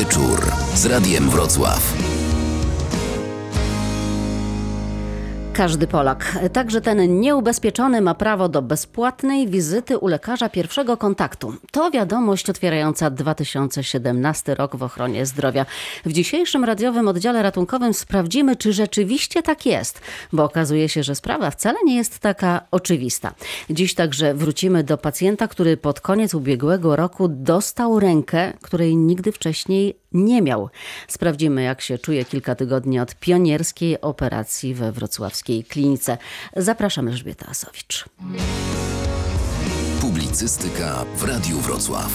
Wieczór z Radiem Wrocław. Każdy Polak, także ten nieubezpieczony, ma prawo do bezpłatnej wizyty u lekarza pierwszego kontaktu. To wiadomość otwierająca 2017 rok w ochronie zdrowia. W dzisiejszym radiowym oddziale ratunkowym sprawdzimy, czy rzeczywiście tak jest, bo okazuje się, że sprawa wcale nie jest taka oczywista. Dziś także wrócimy do pacjenta, który pod koniec ubiegłego roku dostał rękę, której nigdy wcześniej nie miał. Sprawdzimy, jak się czuje kilka tygodni od pionierskiej operacji we wrocławskiej klinice. Zapraszam Elżbieta Asowicz. Publicystyka w Radiu Wrocław.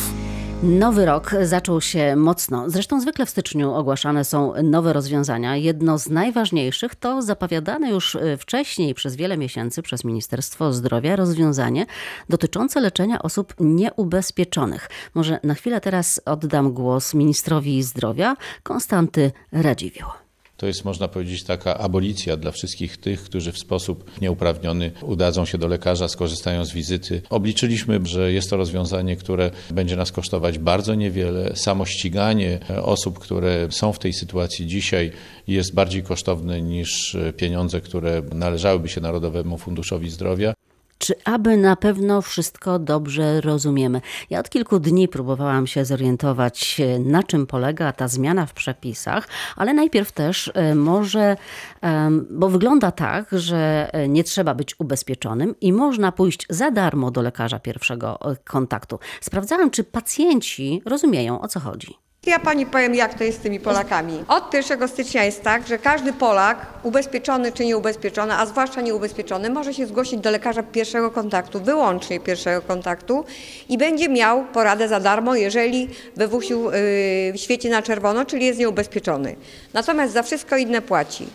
Nowy rok zaczął się mocno. Zresztą zwykle w styczniu ogłaszane są nowe rozwiązania. Jedno z najważniejszych to zapowiadane już e, wcześniej przez wiele miesięcy przez Ministerstwo Zdrowia rozwiązanie dotyczące leczenia osób nieubezpieczonych. Może na chwilę teraz oddam głos ministrowi zdrowia Konstanty Radziwiłł. To jest, można powiedzieć, taka abolicja dla wszystkich tych, którzy w sposób nieuprawniony udadzą się do lekarza, skorzystają z wizyty. Obliczyliśmy, że jest to rozwiązanie, które będzie nas kosztować bardzo niewiele. Samo ściganie osób, które są w tej sytuacji dzisiaj, jest bardziej kosztowne niż pieniądze, które należałyby się Narodowemu Funduszowi Zdrowia. Czy aby na pewno wszystko dobrze rozumiemy? Ja od kilku dni próbowałam się zorientować, na czym polega ta zmiana w przepisach, ale najpierw też e, może, bo wygląda tak, że e, nie trzeba być ubezpieczonym i można pójść za darmo do lekarza pierwszego e, kontaktu. Sprawdzałam, czy pacjenci rozumieją o co chodzi. Ja pani powiem, jak to jest z tymi Polakami. Od 1 stycznia jest tak, że każdy Polak, ubezpieczony czy nieubezpieczony, a zwłaszcza nieubezpieczony, może się zgłosić do lekarza pierwszego kontaktu, wyłącznie pierwszego kontaktu i będzie miał poradę za darmo, jeżeli we yy, świeci na czerwono, czyli jest nieubezpieczony. Natomiast za wszystko inne płaci,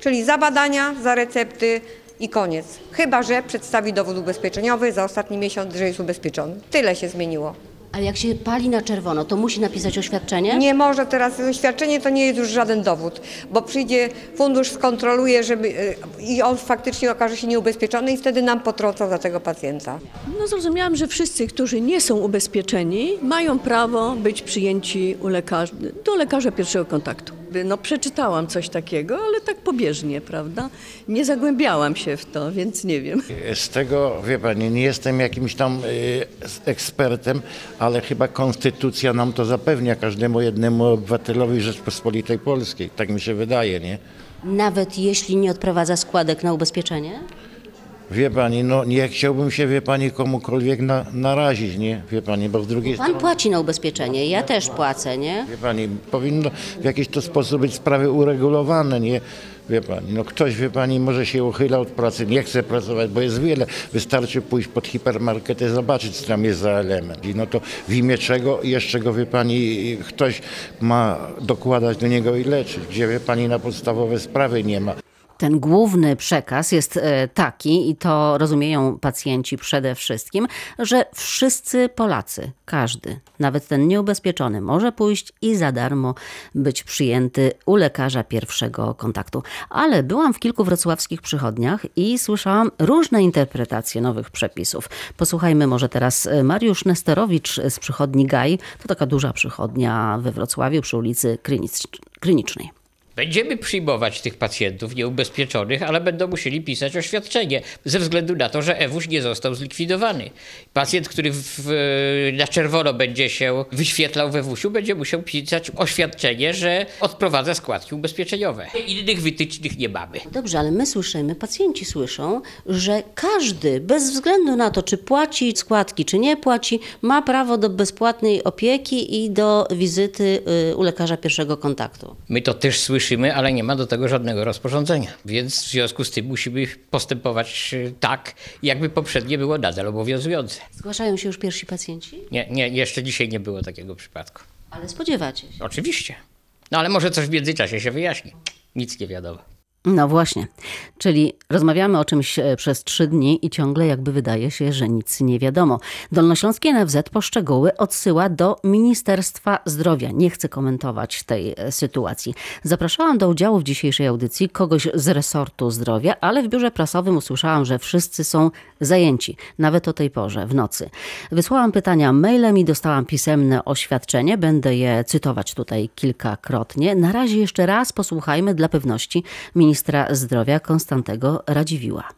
czyli za badania, za recepty, i koniec. Chyba, że przedstawi dowód ubezpieczeniowy za ostatni miesiąc, że jest ubezpieczony. Tyle się zmieniło. Ale jak się pali na czerwono, to musi napisać oświadczenie? Nie może teraz, oświadczenie to nie jest już żaden dowód, bo przyjdzie fundusz, skontroluje, żeby y, i on faktycznie okaże się nieubezpieczony i wtedy nam potrącą za tego pacjenta. No zrozumiałam, że wszyscy, którzy nie są ubezpieczeni, mają prawo być przyjęci u lekarza, do lekarza pierwszego kontaktu. No przeczytałam coś takiego, ale tak pobieżnie, prawda? Nie zagłębiałam się w to, więc nie wiem. Z tego, wie pani, nie jestem jakimś tam y, ekspertem, ale chyba konstytucja nam to zapewnia każdemu jednemu obywatelowi Rzeczpospolitej Polskiej. Tak mi się wydaje, nie? Nawet jeśli nie odprowadza składek na ubezpieczenie? Wie pani, no nie chciałbym się, wie pani, komukolwiek na, narazić, nie? Wie pani, bo z drugiej Pan strony... płaci na ubezpieczenie, ja też płacę, nie? Wie pani, powinno w jakiś to sposób być sprawy uregulowane, nie? Wie pani, no ktoś, wie pani, może się uchyla od pracy, nie chce pracować, bo jest wiele. Wystarczy pójść pod hipermarket i zobaczyć, co tam jest za element. I no to w imię czego jeszcze go, wie pani, ktoś ma dokładać do niego i leczyć, gdzie, wie pani, na podstawowe sprawy nie ma. Ten główny przekaz jest e, taki, i to rozumieją pacjenci przede wszystkim, że wszyscy Polacy, każdy, nawet ten nieubezpieczony, może pójść i za darmo być przyjęty u lekarza pierwszego kontaktu. Ale byłam w kilku wrocławskich przychodniach i słyszałam różne interpretacje nowych przepisów. Posłuchajmy może teraz e, Mariusz Nesterowicz z przychodni GAI. To taka duża przychodnia we Wrocławiu przy ulicy Klinicznej. Będziemy przyjmować tych pacjentów nieubezpieczonych, ale będą musieli pisać oświadczenie ze względu na to, że EWUŚ nie został zlikwidowany. Pacjent, który w, na czerwono będzie się wyświetlał we WUŚ-u, będzie musiał pisać oświadczenie, że odprowadza składki ubezpieczeniowe. Innych wytycznych nie mamy. Dobrze, ale my słyszymy, pacjenci słyszą, że każdy, bez względu na to, czy płaci składki, czy nie płaci, ma prawo do bezpłatnej opieki i do wizyty y, u lekarza pierwszego kontaktu. My to też słyszymy słyszymy, ale nie ma do tego żadnego rozporządzenia. Więc w związku z tym musimy postępować e, tak, jakby poprzednie było nadal obowiązujące. Zgłaszają się już pierwsi pacjenci? Nie, nie jeszcze dzisiaj nie było takiego przypadku. Ale spodziewacie się? Oczywiście. No ale może coś w międzyczasie się wyjaśni. Nic nie wiadomo. No właśnie, czyli rozmawiamy o czymś e, przez trzy dni i ciągle jakby wydaje się, że nic nie wiadomo. Dolnośląskie NFZ poszczegóły odsyła do Ministerstwa Zdrowia. Nie chcę komentować tej e, sytuacji. Zapraszałam do udziału w dzisiejszej audycji kogoś z resortu zdrowia, ale w biurze prasowym usłyszałam, że wszyscy są zajęci, nawet o tej porze, w nocy. Wysłałam pytania mailem i dostałam pisemne oświadczenie. Będę je cytować tutaj kilkakrotnie. Na razie jeszcze raz posłuchajmy dla pewności ministra zdrowia Konstantego Radziwiła.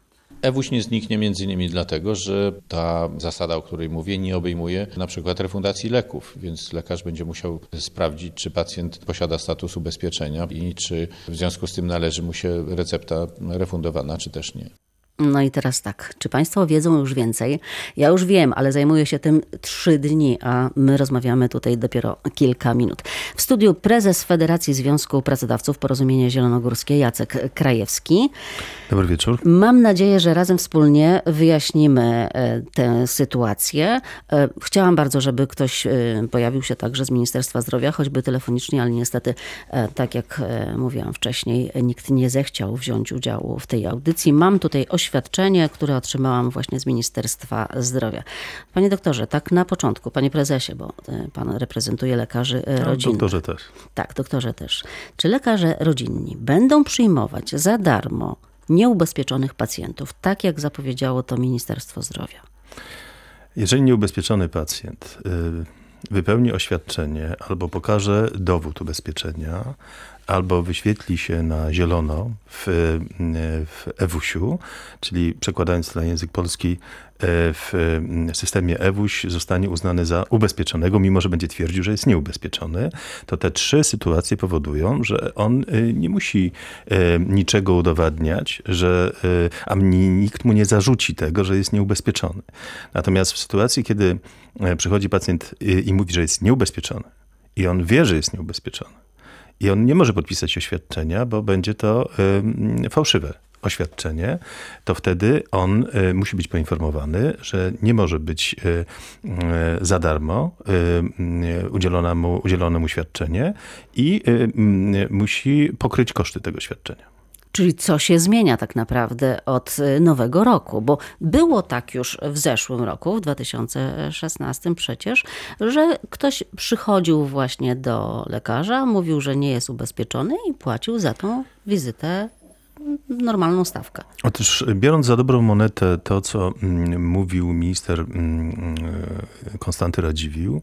EWUŚ nie zniknie między innymi dlatego, że ta zasada, o której mówię, nie obejmuje na przykład refundacji leków, więc lekarz będzie musiał sprawdzić, czy pacjent posiada status ubezpieczenia i czy w związku z tym należy mu się recepta refundowana, czy też nie. No i teraz tak, czy Państwo wiedzą już więcej? Ja już wiem, ale zajmuję się tym trzy dni, a my rozmawiamy tutaj dopiero kilka minut. W studiu prezes Federacji Związku Pracodawców Porozumienie Zielonogórskie Jacek Krajewski. Dobry wieczór. Mam nadzieję, że razem wspólnie wyjaśnimy e, tę sytuację. E, chciałam bardzo, żeby ktoś e, pojawił się także z Ministerstwa Zdrowia, choćby telefonicznie, ale niestety, tak jak mówiłam wcześniej, nikt nie zechciał wziąć udziału w tej audycji. Mam tutaj oświadczenie, które otrzymałam właśnie z Ministerstwa Zdrowia. Panie doktorze, tak na początku, panie prezesie, bo pan reprezentuje lekarzy rodzinnych. Doktorze też. Tak, doktorze też. Czy lekarze rodzinni będą przyjmować za darmo nieubezpieczonych pacjentów, tak jak zapowiedziało to Ministerstwo Zdrowia. Jeżeli nieubezpieczony pacjent y, wypełni oświadczenie albo pokaże dowód ubezpieczenia, albo wyświetli się na zielono w, w EWUS-u, czyli przekładając na język polski, e, w systemie EWUS zostanie uznany za ubezpieczonego, mimo że będzie twierdził, że jest nieubezpieczony, to te trzy sytuacje powodują, że on e, nie musi e, niczego udowadniać, że, a nikt mu nie zarzuci tego, że jest nieubezpieczony. Natomiast w sytuacji, kiedy przychodzi pacjent i mówi, że jest nieubezpieczony i on wie, że jest nieubezpieczony, i on nie może podpisać oświadczenia, bo będzie to fałszywe oświadczenie, to wtedy on y, musi być poinformowany, że nie może być y, y, za darmo udzielone mu, udzielone mu świadczenie i musi pokryć koszty tego świadczenia. Czyli co się zmienia tak naprawdę od y, nowego roku? Bo było tak już w zeszłym roku, w 2016 przecież, że ktoś przychodził właśnie do lekarza, mówił, że nie jest ubezpieczony i płacił za tą wizytę normalną stawkę. Otóż biorąc za dobrą monetę to, co mm, mówił minister mm, e, Konstanty Radziwił,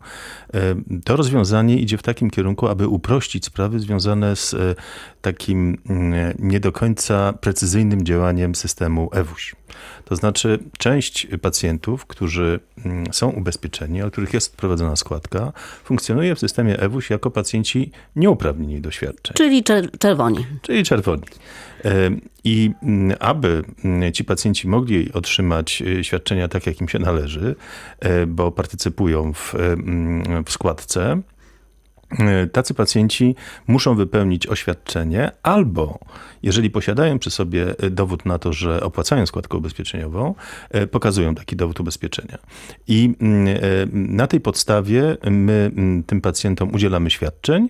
e, to rozwiązanie idzie w takim kierunku, aby uprościć sprawy związane z e, takim mm, nie do końca precyzyjnym działaniem systemu EWUŚ. To znaczy, część pacjentów, którzy są ubezpieczeni, ale których jest prowadzona składka, funkcjonuje w systemie EWUŚ jako pacjenci nieuprawnieni do świadczeń. Czyli czerwoni. Czyli czerwoni. I mm, aby mm, ci pacjenci mogli otrzymać y, świadczenia tak, jak im się należy, e, bo partycypują w, mm, w składce, e, Tacy pacjenci muszą wypełnić oświadczenie, albo jeżeli posiadają przy sobie e, dowód na to, że opłacają składkę ubezpieczeniową, pokazują taki dowód ubezpieczenia. I na tej podstawie my tym pacjentom udzielamy świadczeń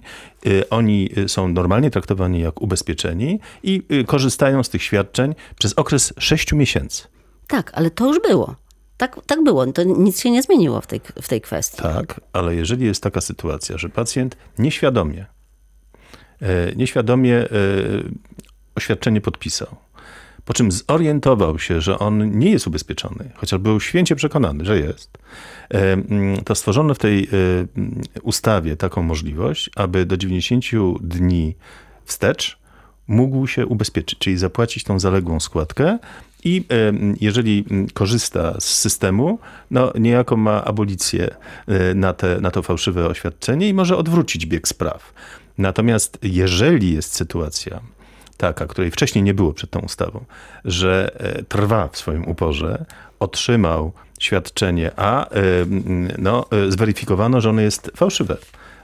oni są normalnie traktowani jak ubezpieczeni i korzystają z tych świadczeń przez okres 6 miesięcy. Tak, ale to już było. Tak, tak było, to nic się nie zmieniło w tej, w tej kwestii. Tak, ale jeżeli jest taka sytuacja, że pacjent nieświadomie, nieświadomie oświadczenie podpisał, po czym zorientował się, że on nie jest ubezpieczony, chociaż był święcie przekonany, że jest, mm, to stworzono w tej ustawie taką możliwość, aby do 90 dni wstecz mógł się ubezpieczyć, czyli zapłacić tą zaległą składkę i jeżeli korzysta z systemu, no niejako ma abolicję e, na, te, na to fałszywe oświadczenie i może odwrócić bieg spraw. Natomiast jeżeli jest sytuacja, taka, której wcześniej nie było przed tą ustawą, że e, trwa w swoim uporze, otrzymał świadczenie, a no, e, zweryfikowano, że ono jest fałszywe,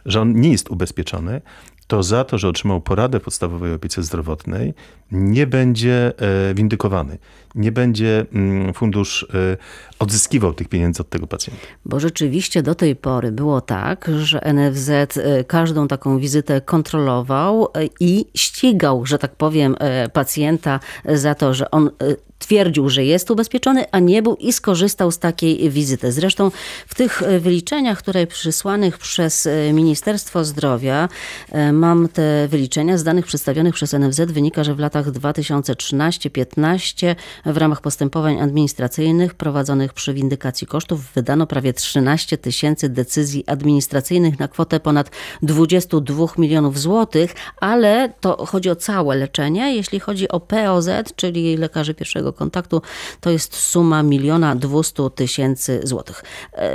że on nie jest ubezpieczony, to za to, że otrzymał poradę podstawowej opiece zdrowotnej, nie będzie e, windykowany. Nie będzie mm, fundusz e, odzyskiwał tych pieniędzy od tego pacjenta. Bo rzeczywiście do tej pory było tak, że NFZ e, każdą taką wizytę kontrolował i ścigał, że tak powiem, pacjenta za to, że on twierdził, że jest ubezpieczony, a nie był i skorzystał z takiej wizyty. Zresztą w tych wyliczeniach, które przysłanych przez Ministerstwo Zdrowia, mam te wyliczenia z danych przedstawionych przez NFZ, wynika, że w latach latach 2013-15 w ramach postępowań administracyjnych prowadzonych przy windykacji kosztów wydano prawie 13 tysięcy decyzji administracyjnych na kwotę ponad 22 milionów złotych, ale to chodzi o całe leczenie. Jeśli chodzi o POZ, czyli lekarzy pierwszego kontaktu, to jest suma miliona 200 tysięcy złotych.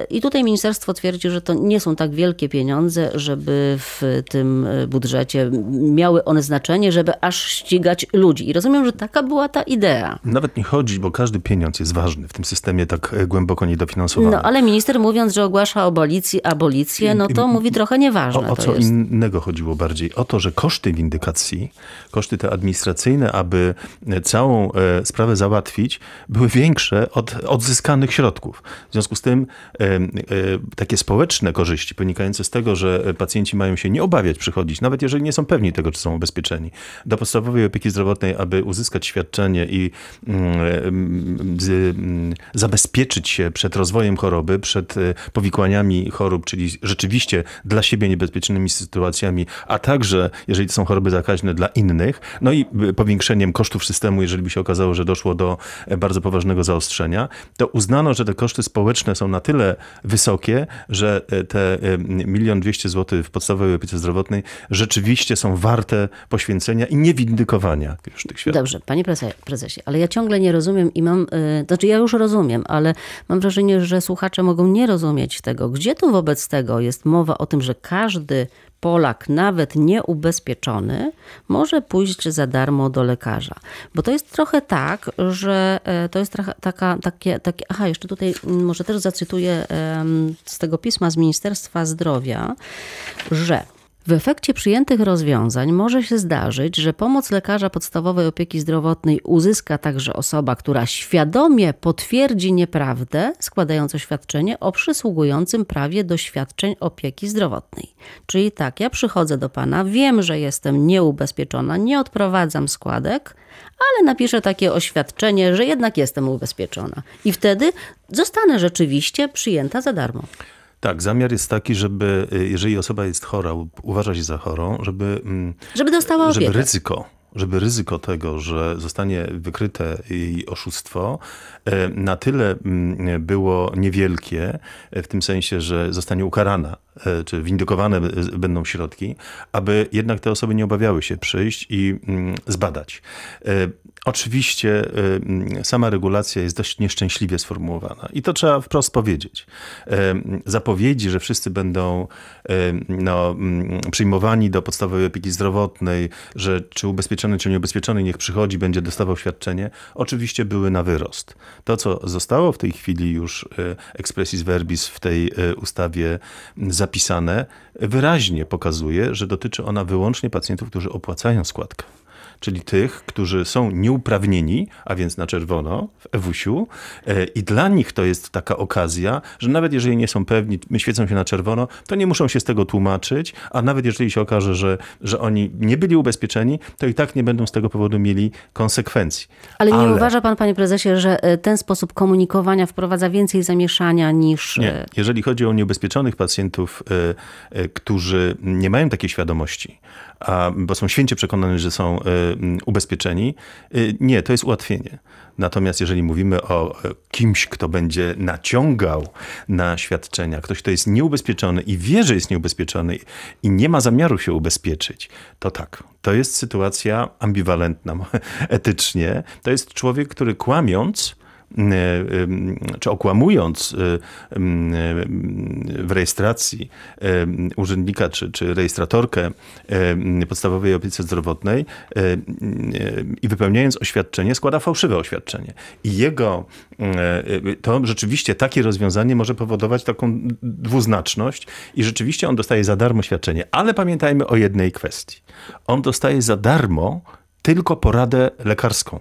I tutaj ministerstwo twierdzi, że to nie są tak wielkie pieniądze, żeby w tym budżecie miały one znaczenie, żeby aż ścigać ludzi. I rozumiem, że taka była ta idea. Nawet nie chodzi, bo każdy pieniądz jest ważny w tym systemie tak e, głęboko niedofinansowany. No ale minister mówiąc, że ogłasza abolicję, abolicję no to mówi trochę nieważne. O, o co jest. innego chodziło bardziej? O to, że koszty windykacji, koszty te administracyjne, aby e, całą e, sprawę załatwić, były większe od odzyskanych środków. W związku z tym e, e, takie społeczne korzyści wynikające z tego, że pacjenci mają się nie obawiać przychodzić, nawet jeżeli nie są pewni tego, czy są ubezpieczeni, do podstawowej opieki zdrowotnej aby uzyskać świadczenie i mm, mm, zabezpieczyć się przed rozwojem choroby, przed e, powikłaniami chorób, czyli rzeczywiście dla siebie niebezpiecznymi sytuacjami, a także, jeżeli to są choroby zakaźne, dla innych, no i powiększeniem kosztów systemu, jeżeli by się okazało, że doszło do e, bardzo poważnego zaostrzenia, to uznano, że te koszty społeczne są na tyle wysokie, że te milion dwieście złotych w podstawowej opiece zdrowotnej rzeczywiście są warte poświęcenia i niewindykowania już tych świadków. Dobrze, panie prezesie, ale ja ciągle nie rozumiem i mam, yy, znaczy ja już rozumiem, ale mam wrażenie, że słuchacze mogą nie rozumieć tego. Gdzie tu wobec tego jest mowa o tym, że każdy Polak, nawet nieubezpieczony, może pójść za darmo do lekarza. Bo to jest trochę tak, że e, to jest taka, takie, takie. Aha, jeszcze tutaj może też zacytuję z tego pisma z Ministerstwa Zdrowia, że w efekcie przyjętych rozwiązań może się zdarzyć, że pomoc lekarza podstawowej opieki zdrowotnej uzyska także osoba, która świadomie potwierdzi nieprawdę, składając oświadczenie o przysługującym prawie do świadczeń opieki zdrowotnej. Czyli tak, ja przychodzę do pana, wiem, że jestem nieubezpieczona, nie odprowadzam składek, ale napiszę takie oświadczenie, że jednak jestem ubezpieczona. I wtedy zostanę rzeczywiście przyjęta za darmo. Tak, zamiar jest taki, żeby y, jeżeli osoba jest chora, uważa się za chorą, żeby, mm, żeby dostała opiekę. Żeby ryzyko żeby ryzyko tego, że zostanie wykryte jej oszustwo, e, na tyle mm, było niewielkie, e, w tym sensie, że zostanie ukarana, e, czy windykowane będą środki, aby jednak te osoby nie obawiały się przyjść i mm, zbadać. Oczywiście sama regulacja jest dość nieszczęśliwie sformułowana i to trzeba wprost powiedzieć. Zapowiedzi, że wszyscy będą no, mm, przyjmowani do podstawowej opieki zdrowotnej, że czy ubezpieczony, czy nieubezpieczony niech przychodzi, będzie dostawał świadczenie, oczywiście były na wyrost. To, co zostało w tej chwili już expressis verbis w tej ustawie zapisane, wyraźnie pokazuje, że dotyczy ona wyłącznie pacjentów, którzy opłacają składkę czyli tych, którzy są nieuprawnieni, a więc na czerwono w EWUSiu e, i dla nich to jest taka okazja, że nawet jeżeli nie są pewni, świecą się na czerwono, to nie muszą się z tego tłumaczyć, a nawet jeżeli się okaże, że, że oni nie byli ubezpieczeni, to i tak nie będą z tego powodu mieli konsekwencji. Ale nie Ale... uważa pan, panie prezesie, że e, ten sposób komunikowania wprowadza więcej zamieszania niż... Nie. E, jeżeli chodzi o nieubezpieczonych pacjentów, którzy nie mają takiej świadomości, a, bo są święcie przekonani, że są ubezpieczeni. Y, nie, to jest ułatwienie. Natomiast jeżeli mówimy o e, kimś, kto będzie naciągał na świadczenia, ktoś, kto jest nieubezpieczony i wie, że jest nieubezpieczony i nie ma zamiaru się ubezpieczyć, to tak, to jest sytuacja ambiwalentna etycznie. To jest człowiek, który kłamiąc, czy okłamując w rejestracji urzędnika czy, czy rejestratorkę podstawowej opiece zdrowotnej i wypełniając oświadczenie, składa fałszywe oświadczenie. I jego, to rzeczywiście takie rozwiązanie może powodować taką dwuznaczność i rzeczywiście on dostaje za darmo świadczenie. Ale pamiętajmy o jednej kwestii. On dostaje za darmo tylko poradę lekarską.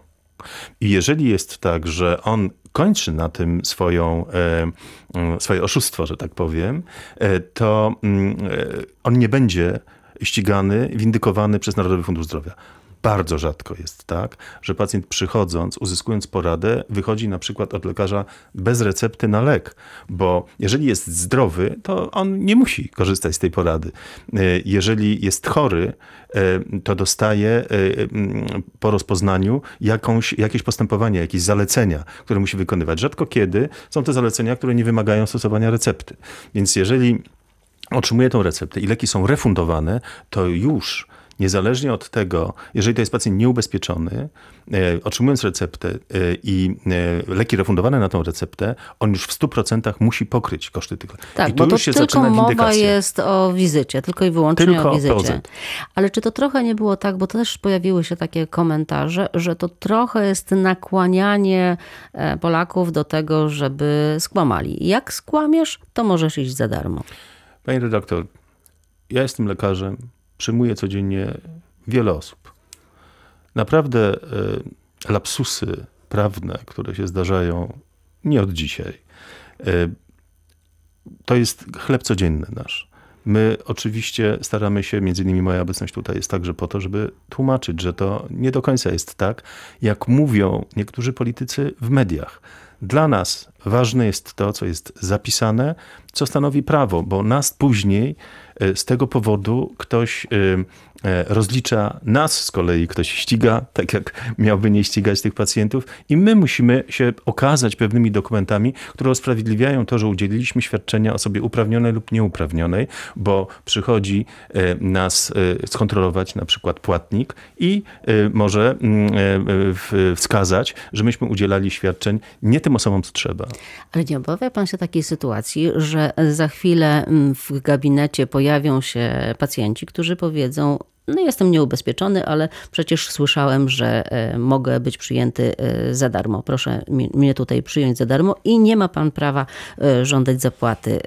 I jeżeli jest tak, że on kończy na tym swoją, e, swoje oszustwo, że tak powiem, e, to mm, e, on nie będzie ścigany, windykowany przez Narodowy Fundusz Zdrowia. Bardzo rzadko jest tak, że pacjent przychodząc, uzyskując poradę, wychodzi na przykład od lekarza bez recepty na lek, bo jeżeli jest zdrowy, to on nie musi korzystać z tej porady. E, jeżeli jest chory, e, to dostaje e, po rozpoznaniu jakąś, jakieś postępowanie, jakieś zalecenia, które musi wykonywać. Rzadko kiedy są to zalecenia, które nie wymagają stosowania recepty. Więc jeżeli otrzymuje tą receptę i leki są refundowane, to już niezależnie od tego, jeżeli to jest pacjent nieubezpieczony, e, otrzymując receptę e, i e, leki refundowane na tą receptę, on już w 100% musi pokryć koszty tych leków. Tak, I bo to już się tylko mowa jest o wizycie, tylko i wyłącznie tylko o wizycie. POZ. Ale czy to trochę nie było tak, bo też pojawiły się takie komentarze, że to trochę jest nakłanianie Polaków do tego, żeby skłamali. Jak skłamiesz, to możesz iść za darmo. Panie redaktor, ja jestem lekarzem, przyjmuje codziennie wiele osób. Naprawdę e, lapsusy prawne, które się zdarzają nie od dzisiaj, e, to jest chleb codzienny nasz. My oczywiście staramy się, między innymi moja obecność tutaj jest także po to, żeby tłumaczyć, że to nie do końca jest tak, jak mówią niektórzy politycy w mediach. Dla nas ważne jest to, co jest zapisane, co stanowi prawo, bo nas później z tego powodu ktoś rozlicza, nas z kolei ktoś ściga, tak jak miałby nie ścigać tych pacjentów i my musimy się okazać pewnymi dokumentami, które usprawiedliwiają to, że udzieliliśmy świadczenia osobie uprawnionej lub nieuprawnionej, bo przychodzi nas skontrolować na przykład płatnik i może mm, wskazać, że myśmy udzielali świadczeń nie tym osobom, co trzeba. Ale nie obawia pan się takiej sytuacji, że za chwilę mm, w gabinecie pojawią się pacjenci, którzy powiedzą, no jestem nieubezpieczony, ale przecież słyszałem, że e, mogę być przyjęty e, za darmo. Proszę mnie tutaj przyjąć za darmo i nie ma pan prawa e, żądać zapłaty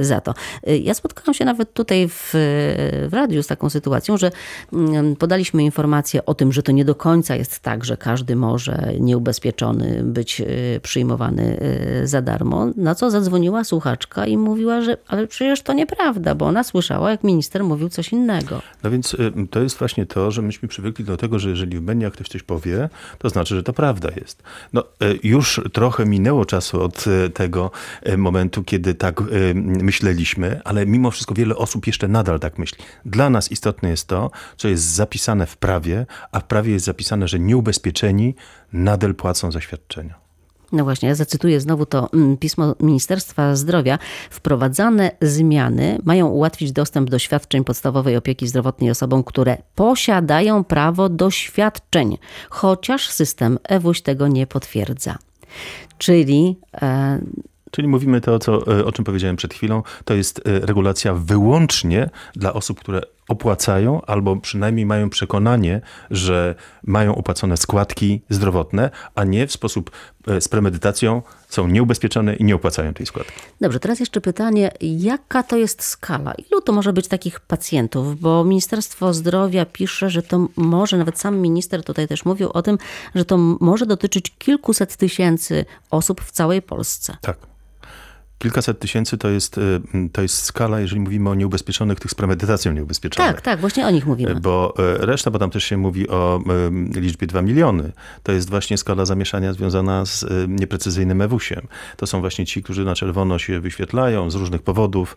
za to. Ja spotkałam się nawet tutaj w, w radiu z taką sytuacją, że mm, podaliśmy informację o tym, że to nie do końca jest tak, że każdy może nieubezpieczony być przyjmowany za darmo. Na co zadzwoniła słuchaczka i mówiła, że ale przecież to nieprawda, bo ona słyszała, jak minister mówił coś innego. No więc y, to jest właśnie to, że myśmy przywykli do tego, że jeżeli w mediach ktoś coś powie, to znaczy, że to prawda jest. No, e, już trochę minęło czasu od e, tego e, momentu, kiedy tak myśleliśmy, ale mimo wszystko wiele osób jeszcze nadal tak myśli. Dla nas istotne jest to, co jest zapisane w prawie, a w prawie jest zapisane, że nieubezpieczeni nadal płacą za świadczenia. No właśnie, ja zacytuję znowu to mm, pismo Ministerstwa Zdrowia. Wprowadzane zmiany mają ułatwić dostęp do świadczeń podstawowej opieki zdrowotnej osobom, które posiadają prawo do świadczeń, chociaż system EWUŚ tego nie potwierdza. Czyli e, Czyli mówimy to, co, e, o czym powiedziałem przed chwilą, to jest e, regulacja wyłącznie dla osób, które opłacają albo przynajmniej mają przekonanie, że mają opłacone składki zdrowotne, a nie w sposób e, z premedytacją są nieubezpieczone i nie opłacają tej składki. Dobrze, teraz jeszcze pytanie, jaka to jest skala? Ilu to może być takich pacjentów? Bo Ministerstwo Zdrowia pisze, że to może, nawet sam minister tutaj też mówił o tym, że to może dotyczyć kilkuset tysięcy osób w całej Polsce. Tak. Kilkaset tysięcy to jest, y, to jest skala, jeżeli mówimy o nieubezpieczonych, tych z premedytacją nieubezpieczonych. Tak, tak, właśnie o nich mówimy. Bo y, reszta, bo tam też się mówi o y, liczbie 2 miliony, to jest właśnie skala zamieszania związana z nieprecyzyjnym ewusiem. To są właśnie ci, którzy na czerwono się wyświetlają z różnych powodów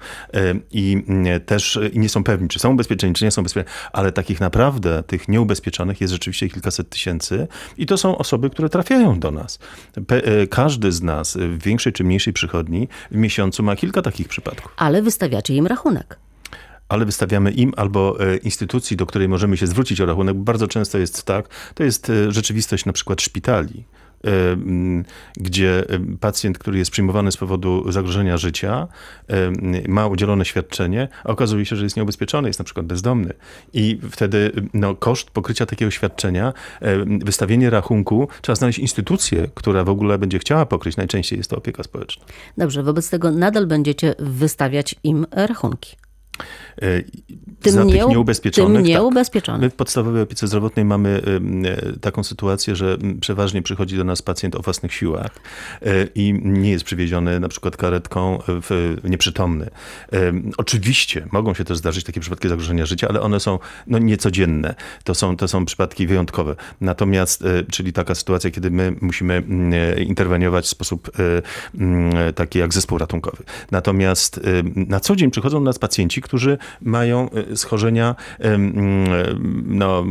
i też nie są pewni, czy są ubezpieczeni, czy nie są ubezpieczeni, ale takich naprawdę, tych nieubezpieczonych jest rzeczywiście kilkaset tysięcy i to są osoby, które trafiają do nas. Każdy z nas w większej czy mniejszej przychodni miesiącu ma kilka takich przypadków. Ale wystawiacie im rachunek ale wystawiamy im albo e, instytucji, do której możemy się zwrócić o rachunek. Bardzo często jest tak, to jest e, rzeczywistość na przykład szpitali. Mm, gdzie pacjent, który jest przyjmowany z powodu zagrożenia życia, ma udzielone świadczenie, a okazuje się, że jest nieubezpieczony, jest na przykład bezdomny. I wtedy no, koszt pokrycia takiego świadczenia, wystawienie rachunku, trzeba znaleźć instytucję, która w ogóle będzie chciała pokryć. Najczęściej jest to opieka społeczna. Dobrze, wobec tego nadal będziecie wystawiać im rachunki. E, tym za nie, tych nieubezpieczonych. Tym nieubezpieczonych. Tak. My w podstawowej opiece zdrowotnej mamy e, taką sytuację, że przeważnie przychodzi do nas pacjent o własnych siłach e, i nie jest przywieziony na przykład karetką w nieprzytomny. Oczywiście mogą się też zdarzyć takie przypadki zagrożenia życia, ale one są no, niecodzienne. To są, to są przypadki wyjątkowe. Natomiast, czyli taka sytuacja, kiedy my musimy interweniować w sposób taki jak zespół ratunkowy. Natomiast na co dzień przychodzą do nas pacjenci, którzy mają e, schorzenia no,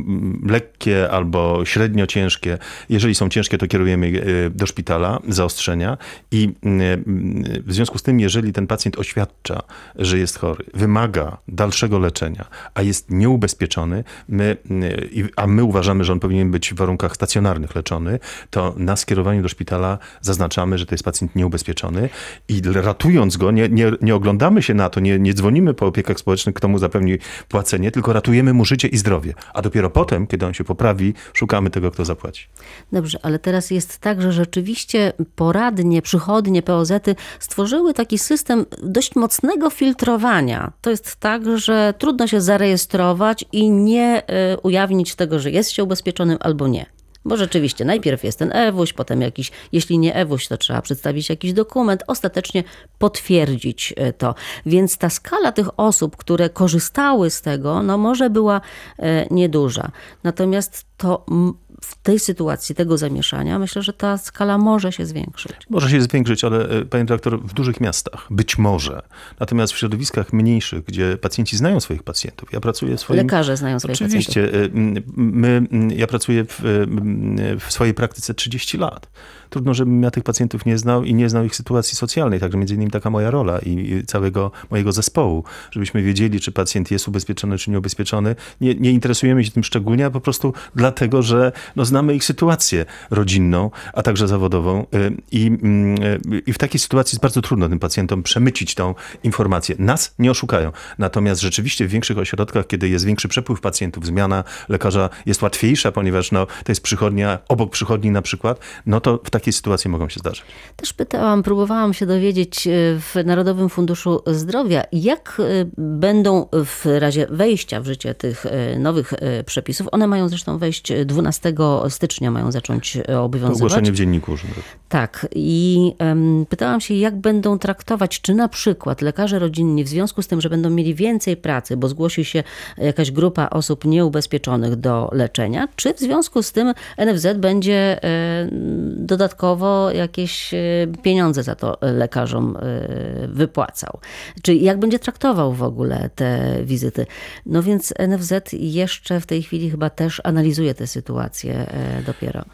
lekkie albo średnio ciężkie. Jeżeli są ciężkie, to kierujemy e, do szpitala, zaostrzenia i w związku z tym, jeżeli ten pacjent oświadcza, że jest chory, wymaga dalszego leczenia, a jest nieubezpieczony, my, a my uważamy, że on powinien być w warunkach stacjonarnych leczony, to na skierowaniu do szpitala zaznaczamy, że to jest pacjent nieubezpieczony i ratując go, nie, nie, nie oglądamy się na to, nie, nie dzwonimy po opiekach społecznych, kto mu zapewni płacenie, tylko ratujemy mu życie i zdrowie. A dopiero potem, kiedy on się poprawi, szukamy tego, kto zapłaci. Dobrze, ale teraz jest tak, że rzeczywiście poradnie, przychodnie, POZ-y stworzyły taki system dość mocnego filtrowania. To jest tak, że trudno się zarejestrować i nie y, ujawnić tego, że jest się ubezpieczonym albo nie. Bo rzeczywiście najpierw jest ten ewuś, potem jakiś, jeśli nie ewuś, to trzeba przedstawić jakiś dokument, ostatecznie potwierdzić e, to. Więc ta skala tych osób, które korzystały z tego, no może była e, nieduża. Natomiast to w tej sytuacji tego zamieszania myślę, że ta skala może się zwiększyć. Może się zwiększyć, ale e, panie dyrektor, w dużych miastach być może. Natomiast w środowiskach mniejszych, gdzie pacjenci znają swoich pacjentów. Ja pracuję w swoim... Lekarze znają swoich Oczywiście. pacjentów. Oczywiście. My, ja pracuję w, w swojej praktyce 30 lat trudno, żebym ja tych pacjentów nie znał i nie znał ich sytuacji socjalnej. Także między innymi taka moja rola i całego mojego zespołu, żebyśmy wiedzieli, czy pacjent jest ubezpieczony, czy nieubezpieczony. Nie, nie interesujemy się tym szczególnie, a po prostu dlatego, że no, znamy ich sytuację rodzinną, a także zawodową. Y, I, mm, y, I w takiej sytuacji jest bardzo trudno tym pacjentom przemycić tą informację. Nas nie oszukają. Natomiast rzeczywiście w większych ośrodkach, kiedy jest większy przepływ pacjentów, zmiana lekarza jest łatwiejsza, ponieważ no, to jest przychodnia, obok przychodni na przykład, no to w takiej takie sytuacje mogą się zdarzyć. Też pytałam, próbowałam się dowiedzieć e, w Narodowym Funduszu Zdrowia, jak będą w razie wejścia w życie tych nowych przepisów, one mają zresztą wejść 12 stycznia, mają zacząć obowiązywać. Ogłoszenie w dzienniku urzędowym. Tak. I um, pytałam się, jak będą traktować, czy na przykład lekarze rodzinni w związku z tym, że będą mieli więcej pracy, bo zgłosi się jakaś grupa osób nieubezpieczonych do leczenia, czy w związku z tym NFZ będzie e, dodatkowo jakieś e, pieniądze za to lekarzom e, wypłacał. Czyli jak będzie traktował w ogóle te wizyty. No więc NFZ jeszcze w tej chwili chyba też analizuje tę sytuację e, dopiero.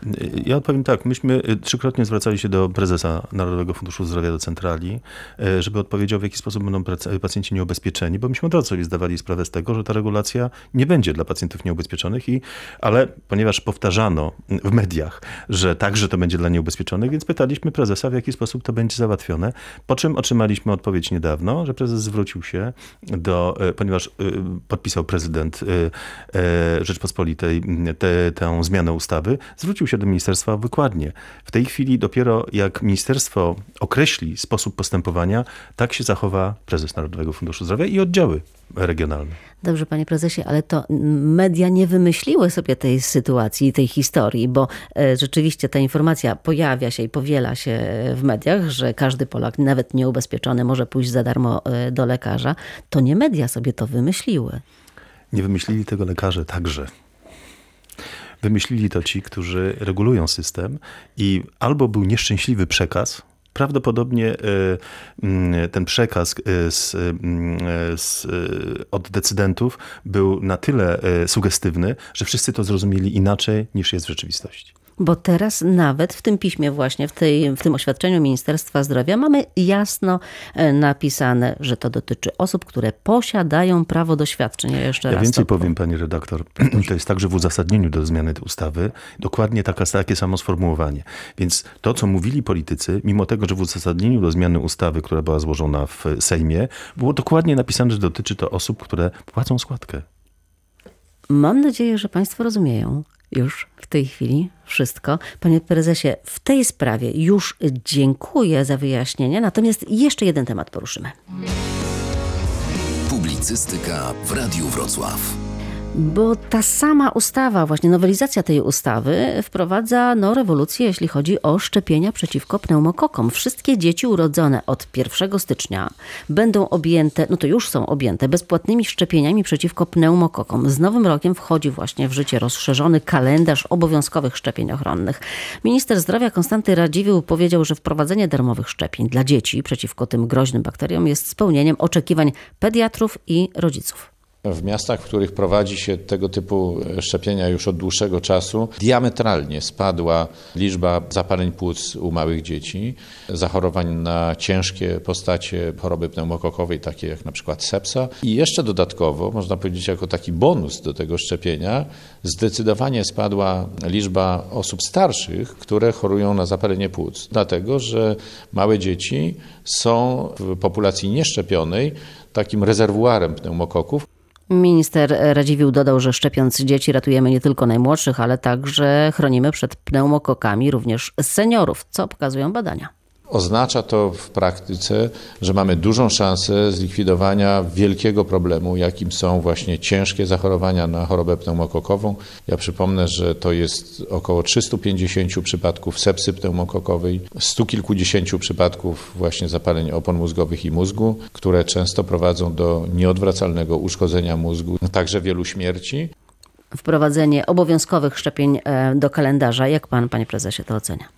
Ja odpowiem tak. Myśmy trzykrotnie zwracali się do prezesa Narodowego Funduszu Zdrowia, do centrali, żeby odpowiedział, w jaki sposób będą pacjenci nieubezpieczeni, bo myśmy od razu zdawali sprawę z tego, że ta regulacja nie będzie dla pacjentów nieubezpieczonych, i, ale ponieważ powtarzano w mediach, że także to będzie dla nieubezpieczonych, ubezpieczonych, więc pytaliśmy prezesa, w jaki sposób to będzie załatwione. Po czym otrzymaliśmy odpowiedź niedawno, że prezes zwrócił się do, e, ponieważ e, podpisał prezydent e, Rzeczpospolitej tę, tę zmianę ustawy, zwrócił się do ministerstwa o wykładnię. W tej chwili dopiero jak ministerstwo określi sposób postępowania, tak się zachowa prezes Narodowego Funduszu Zdrowia i oddziały regionalne. Dobrze, panie prezesie, ale to media nie wymyśliły sobie tej sytuacji, tej historii, bo e, rzeczywiście ta informacja pojawia się i powiela się w mediach, że każdy Polak, nawet nieubezpieczony, może pójść za darmo e, do lekarza. To nie media sobie to wymyśliły. Nie wymyślili tego lekarze także. Wymyślili to ci, którzy regulują system i albo był nieszczęśliwy przekaz, prawdopodobnie e, mm, ten przekaz e, z, mm, z, e, od decydentów był na tyle sugestywny, że wszyscy to zrozumieli inaczej niż jest w rzeczywistości. Bo teraz nawet w tym piśmie właśnie, w, tej, w tym oświadczeniu Ministerstwa Zdrowia mamy jasno e, napisane, że to dotyczy osób, które posiadają prawo do świadczeń. Ja jeszcze Ja raz więcej powiem, pani redaktor. To jest także w uzasadnieniu do zmiany ustawy dokładnie taka, takie samo sformułowanie. Więc to, co mówili politycy, mimo tego, że w uzasadnieniu do zmiany ustawy, która była złożona w Sejmie, było dokładnie napisane, że dotyczy to osób, które płacą składkę. Mam nadzieję, że Państwo rozumieją już w tej chwili wszystko. Panie prezesie, w tej sprawie już dziękuję za wyjaśnienie, natomiast jeszcze jeden temat poruszymy. Publicystyka w Radiu Wrocław. Bo ta sama ustawa, właśnie nowelizacja tej ustawy wprowadza no, rewolucję, jeśli chodzi o szczepienia przeciwko pneumokokom. Wszystkie dzieci urodzone od 1 stycznia będą objęte, no to już są objęte, bezpłatnymi szczepieniami przeciwko pneumokokom. Z nowym rokiem wchodzi właśnie w życie rozszerzony kalendarz obowiązkowych szczepień ochronnych. Minister zdrowia Konstanty Radziwiłł powiedział, że wprowadzenie darmowych szczepień dla dzieci przeciwko tym groźnym bakteriom jest spełnieniem oczekiwań pediatrów i rodziców. W miastach, w których prowadzi się tego typu szczepienia już od dłuższego czasu, diametralnie spadła liczba zapaleń płuc u małych dzieci, zachorowań na ciężkie postacie choroby pneumokokowej, takie jak na przykład sepsa. I jeszcze dodatkowo, można powiedzieć, jako taki bonus do tego szczepienia, zdecydowanie spadła liczba osób starszych, które chorują na zapalenie płuc. Dlatego, że małe dzieci są w populacji nieszczepionej takim rezerwuarem pneumokoków. Minister Radziwiłł dodał, że szczepiąc dzieci ratujemy nie tylko najmłodszych, ale także chronimy przed pneumokokami również seniorów, co pokazują badania. Oznacza to w praktyce, że mamy dużą szansę zlikwidowania wielkiego problemu, jakim są właśnie ciężkie zachorowania na chorobę pneumokokową. Ja przypomnę, że to jest około 350 przypadków sepsy pneumokokowej, stu kilkudziesięciu przypadków właśnie zapaleń opon mózgowych i mózgu, które często prowadzą do nieodwracalnego uszkodzenia mózgu, także wielu śmierci. Wprowadzenie obowiązkowych szczepień e, do kalendarza, jak pan, panie prezesie, to ocenia?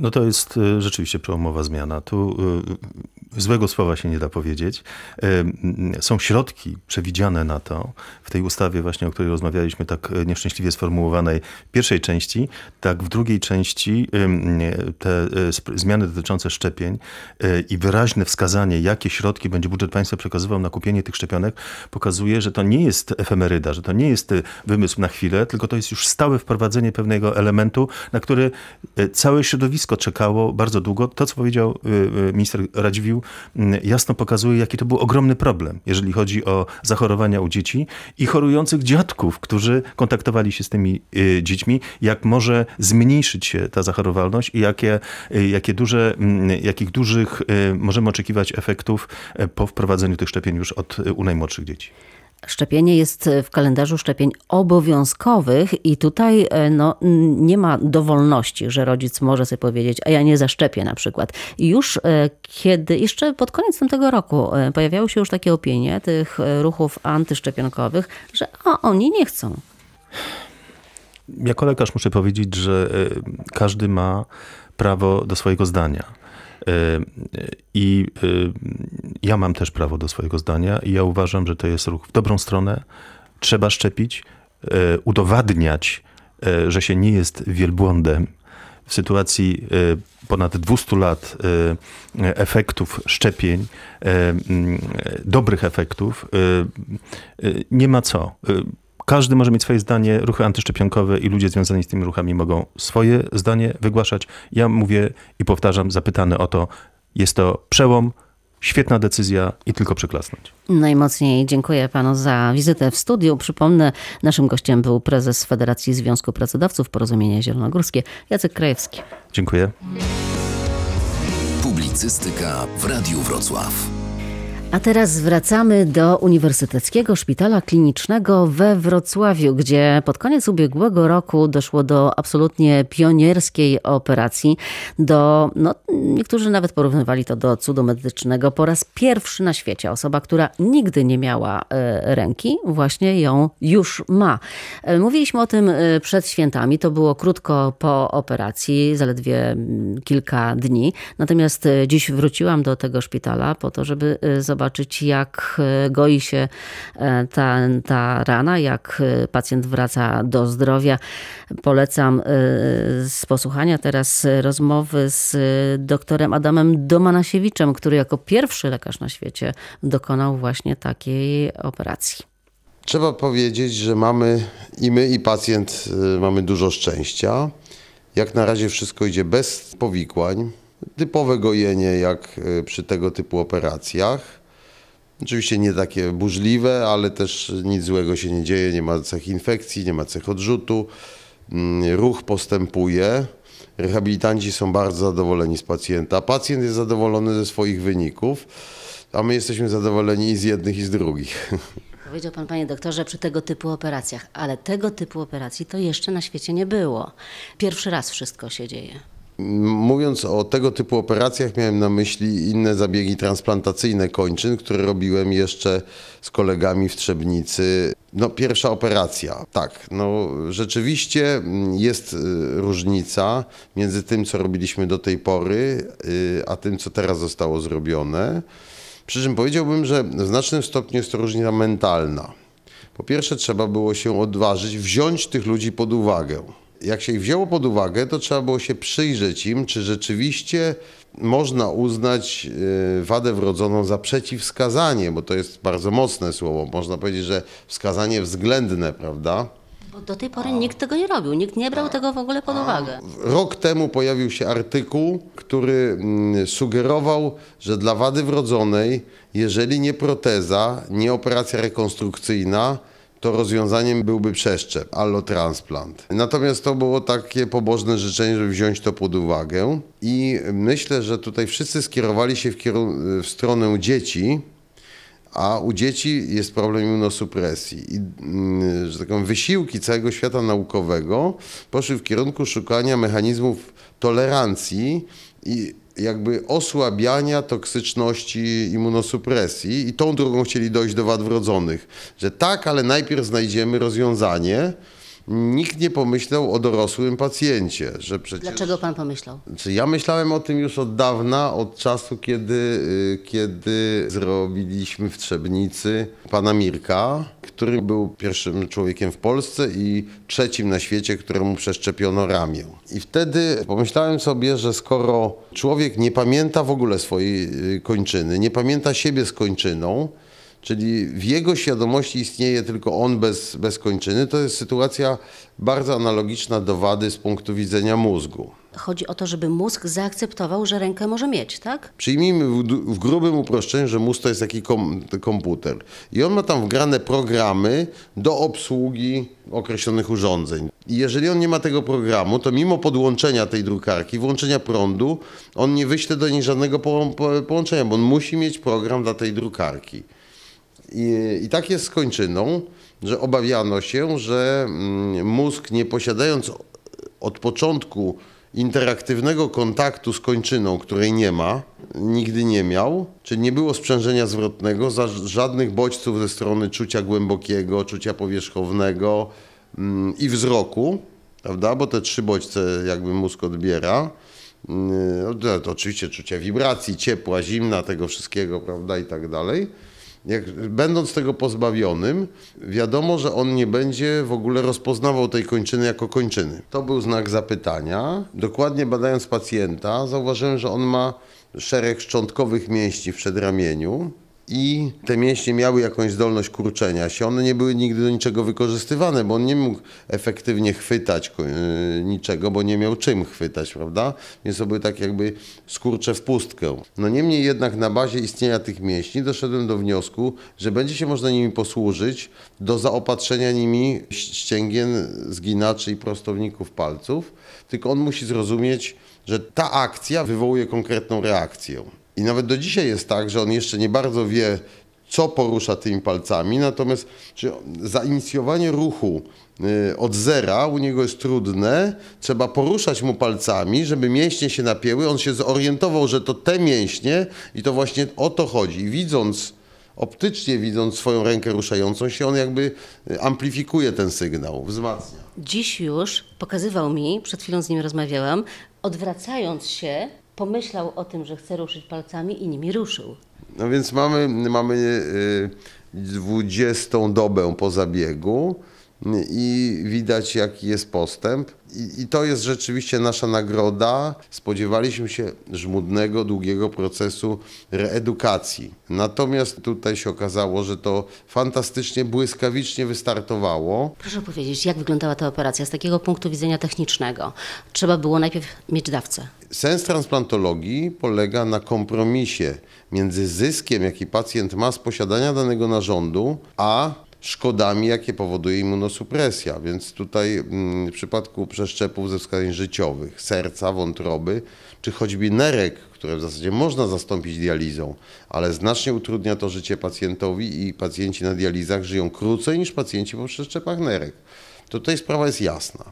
No to jest y, rzeczywiście przełomowa zmiana. Tu y, złego słowa się nie da powiedzieć. Są środki przewidziane na to w tej ustawie właśnie, o której rozmawialiśmy, tak nieszczęśliwie sformułowanej w pierwszej części, tak w drugiej części te sp- zmiany dotyczące szczepień i wyraźne wskazanie, jakie środki będzie budżet państwa przekazywał na kupienie tych szczepionek, pokazuje, że to nie jest efemeryda, że to nie jest wymysł na chwilę, tylko to jest już stałe wprowadzenie pewnego elementu, na który całe środowisko czekało bardzo długo. To, co powiedział minister Radziwiłł, jasno pokazuje, jaki to był ogromny problem, jeżeli chodzi o zachorowania u dzieci i chorujących dziadków, którzy kontaktowali się z tymi dziećmi, jak może zmniejszyć się ta zachorowalność i jakie, jakie duże, jakich dużych możemy oczekiwać efektów po wprowadzeniu tych szczepień już od u najmłodszych dzieci. Szczepienie jest w kalendarzu szczepień obowiązkowych i tutaj no, nie ma dowolności, że rodzic może sobie powiedzieć, a ja nie zaszczepię na przykład. Już kiedy, jeszcze pod koniec tamtego roku pojawiały się już takie opinie tych ruchów antyszczepionkowych, że a, oni nie chcą. Jako lekarz muszę powiedzieć, że każdy ma prawo do swojego zdania. I ja mam też prawo do swojego zdania i ja uważam, że to jest ruch w dobrą stronę. Trzeba szczepić, udowadniać, że się nie jest wielbłądem. W sytuacji ponad 200 lat efektów szczepień, dobrych efektów, nie ma co. Każdy może mieć swoje zdanie, ruchy antyszczepionkowe i ludzie związani z tymi ruchami mogą swoje zdanie wygłaszać. Ja mówię i powtarzam, zapytany o to, jest to przełom, świetna decyzja i tylko przyklasnąć. Najmocniej dziękuję panu za wizytę w studiu. Przypomnę, naszym gościem był prezes Federacji Związku Pracodawców Porozumienia Zielonogórskie, Jacek Krajewski. Dziękuję. Publicystyka w Radiu Wrocław. A teraz wracamy do Uniwersyteckiego Szpitala Klinicznego we Wrocławiu, gdzie pod koniec ubiegłego roku doszło do absolutnie pionierskiej operacji. Do, no, niektórzy nawet porównywali to do cudu medycznego. Po raz pierwszy na świecie osoba, która nigdy nie miała e, ręki, właśnie ją już ma. E, mówiliśmy o tym e, przed świętami. To było krótko po operacji, zaledwie kilka dni. Natomiast dziś wróciłam do tego szpitala po to, żeby zobaczyć, zobaczyć, jak e, goi się e, ta, ta rana, jak e, pacjent wraca do zdrowia. Polecam z posłuchania teraz rozmowy z doktorem Adamem Domanasiewiczem, który jako pierwszy lekarz na świecie dokonał właśnie takiej operacji. Trzeba powiedzieć, że mamy i my, i pacjent mamy dużo szczęścia. Jak na razie wszystko idzie bez powikłań. Typowe gojenie jak przy tego typu operacjach. Oczywiście nie takie burzliwe, ale też nic złego się nie dzieje, nie ma cech infekcji, nie ma cech odrzutu. Ruch postępuje. Rehabilitanci są bardzo zadowoleni z pacjenta. Pacjent jest zadowolony ze swoich wyników, a my jesteśmy zadowoleni i z jednych, i z drugich. Powiedział pan, panie doktorze, przy tego typu operacjach, ale tego typu operacji to jeszcze na świecie nie było. Pierwszy raz wszystko się dzieje. Mówiąc o tego typu operacjach, miałem na myśli inne zabiegi transplantacyjne kończyn, które robiłem jeszcze z kolegami w Trzebnicy. No, pierwsza operacja, tak. No, rzeczywiście jest y, różnica między tym, co robiliśmy do tej pory, y, a tym, co teraz zostało zrobione. Przy czym powiedziałbym, że w znacznym stopniu jest to różnica mentalna. Po pierwsze, trzeba było się odważyć, wziąć tych ludzi pod uwagę. Jak się ich wzięło pod uwagę, to trzeba było się przyjrzeć im, czy rzeczywiście można uznać e, wadę wrodzoną za przeciwwskazanie, bo to jest bardzo mocne słowo. Można powiedzieć, że wskazanie względne, prawda? Bo do tej pory nikt tego nie robił, nikt nie brał tego w ogóle pod uwagę. Rok temu pojawił się artykuł, który mm, sugerował, że dla wady wrodzonej, jeżeli nie proteza, nie operacja rekonstrukcyjna, to rozwiązaniem byłby przeszczep, allotransplant. Natomiast to było takie pobożne życzenie, żeby wziąć to pod uwagę i myślę, że tutaj wszyscy skierowali się w, w stronę dzieci, a u dzieci jest problem immunosupresji. I mm, że tak powiem, wysiłki całego świata naukowego poszły w kierunku szukania mechanizmów tolerancji i jakby osłabiania toksyczności immunosupresji i tą drogą chcieli dojść do wad wrodzonych. Że tak, ale najpierw znajdziemy rozwiązanie, nikt nie pomyślał o dorosłym pacjencie, że przecież... Dlaczego pan pomyślał? Znaczy, ja myślałem o tym już od dawna, od czasu, kiedy, y, kiedy zrobiliśmy w Trzebnicy pana Mirka, który był pierwszym człowiekiem w Polsce i trzecim na świecie, któremu przeszczepiono ramię. I wtedy pomyślałem sobie, że skoro człowiek nie pamięta w ogóle swojej y, kończyny, nie pamięta siebie z kończyną, czyli w jego świadomości istnieje tylko on bez, bez kończyny, to jest sytuacja bardzo analogiczna do wady z punktu widzenia mózgu. Chodzi o to, żeby mózg zaakceptował, że rękę może mieć, tak? Przyjmijmy w, w grubym uproszczeniu, że mózg to jest taki kom, komputer i on ma tam wgrane programy do obsługi określonych urządzeń. I jeżeli on nie ma tego programu, to mimo podłączenia tej drukarki, włączenia prądu, on nie wyśle do niej żadnego po, po, połączenia, bo on musi mieć program dla tej drukarki. I, I tak jest z kończyną, że obawiano się, że mm, mózg nie posiadając od początku interaktywnego kontaktu z kończyną, której nie ma, nigdy nie miał, czyli nie było sprzężenia zwrotnego, żadnych bodźców ze strony czucia głębokiego, czucia powierzchownego mm, i wzroku, prawda? bo te trzy bodźce jakby mózg odbiera. Mm, no, to oczywiście czucia wibracji, ciepła, zimna, tego wszystkiego, prawda, i tak dalej jak, będąc tego pozbawionym, wiadomo, że on nie będzie w ogóle rozpoznawał tej kończyny jako kończyny. To był znak zapytania. Dokładnie badając pacjenta, zauważyłem, że on ma szereg szczątkowych mięśni w przedramieniu i te mięśnie miały jakąś zdolność kurczenia się. One nie były nigdy do niczego wykorzystywane, bo on nie mógł efektywnie chwytać e, niczego, bo nie miał czym chwytać, prawda? Więc to były tak jakby skurcze w pustkę. No niemniej jednak na bazie istnienia tych mięśni doszedłem do wniosku, że będzie się można nimi posłużyć do zaopatrzenia nimi ścięgien, zginaczy i prostowników palców, tylko on musi zrozumieć, że ta akcja wywołuje konkretną reakcję. I nawet do dzisiaj jest tak, że on jeszcze nie bardzo wie, co porusza tymi palcami, natomiast zainicjowanie ruchu y, od zera u niego jest trudne. Trzeba poruszać mu palcami, żeby mięśnie się napięły. On się zorientował, że to te mięśnie i to właśnie o to chodzi. Widząc, optycznie widząc swoją rękę ruszającą się, on jakby y, amplifikuje ten sygnał, wzmacnia. Dziś już pokazywał mi, przed chwilą z nim rozmawiałam, odwracając się, pomyślał o tym, że chce ruszyć palcami i nimi ruszył. No więc mamy, mamy y, 20 dobę po zabiegu i widać jaki jest postęp. I, I to jest rzeczywiście nasza nagroda. Spodziewaliśmy się żmudnego, długiego procesu reedukacji. Natomiast tutaj się okazało, że to fantastycznie, błyskawicznie wystartowało. Proszę powiedzieć, jak wyglądała ta operacja z takiego punktu widzenia technicznego? Trzeba było najpierw mieć dawcę. Sens transplantologii polega na kompromisie między zyskiem, jaki pacjent ma z posiadania danego narządu, a szkodami, jakie powoduje immunosupresja. Więc tutaj mm, w przypadku przeszczepów ze wskazań życiowych, serca, wątroby, czy choćby nerek, które w zasadzie można zastąpić dializą, ale znacznie utrudnia to życie pacjentowi i pacjenci na dializach żyją krócej niż pacjenci po przeszczepach nerek. To tutaj sprawa jest jasna.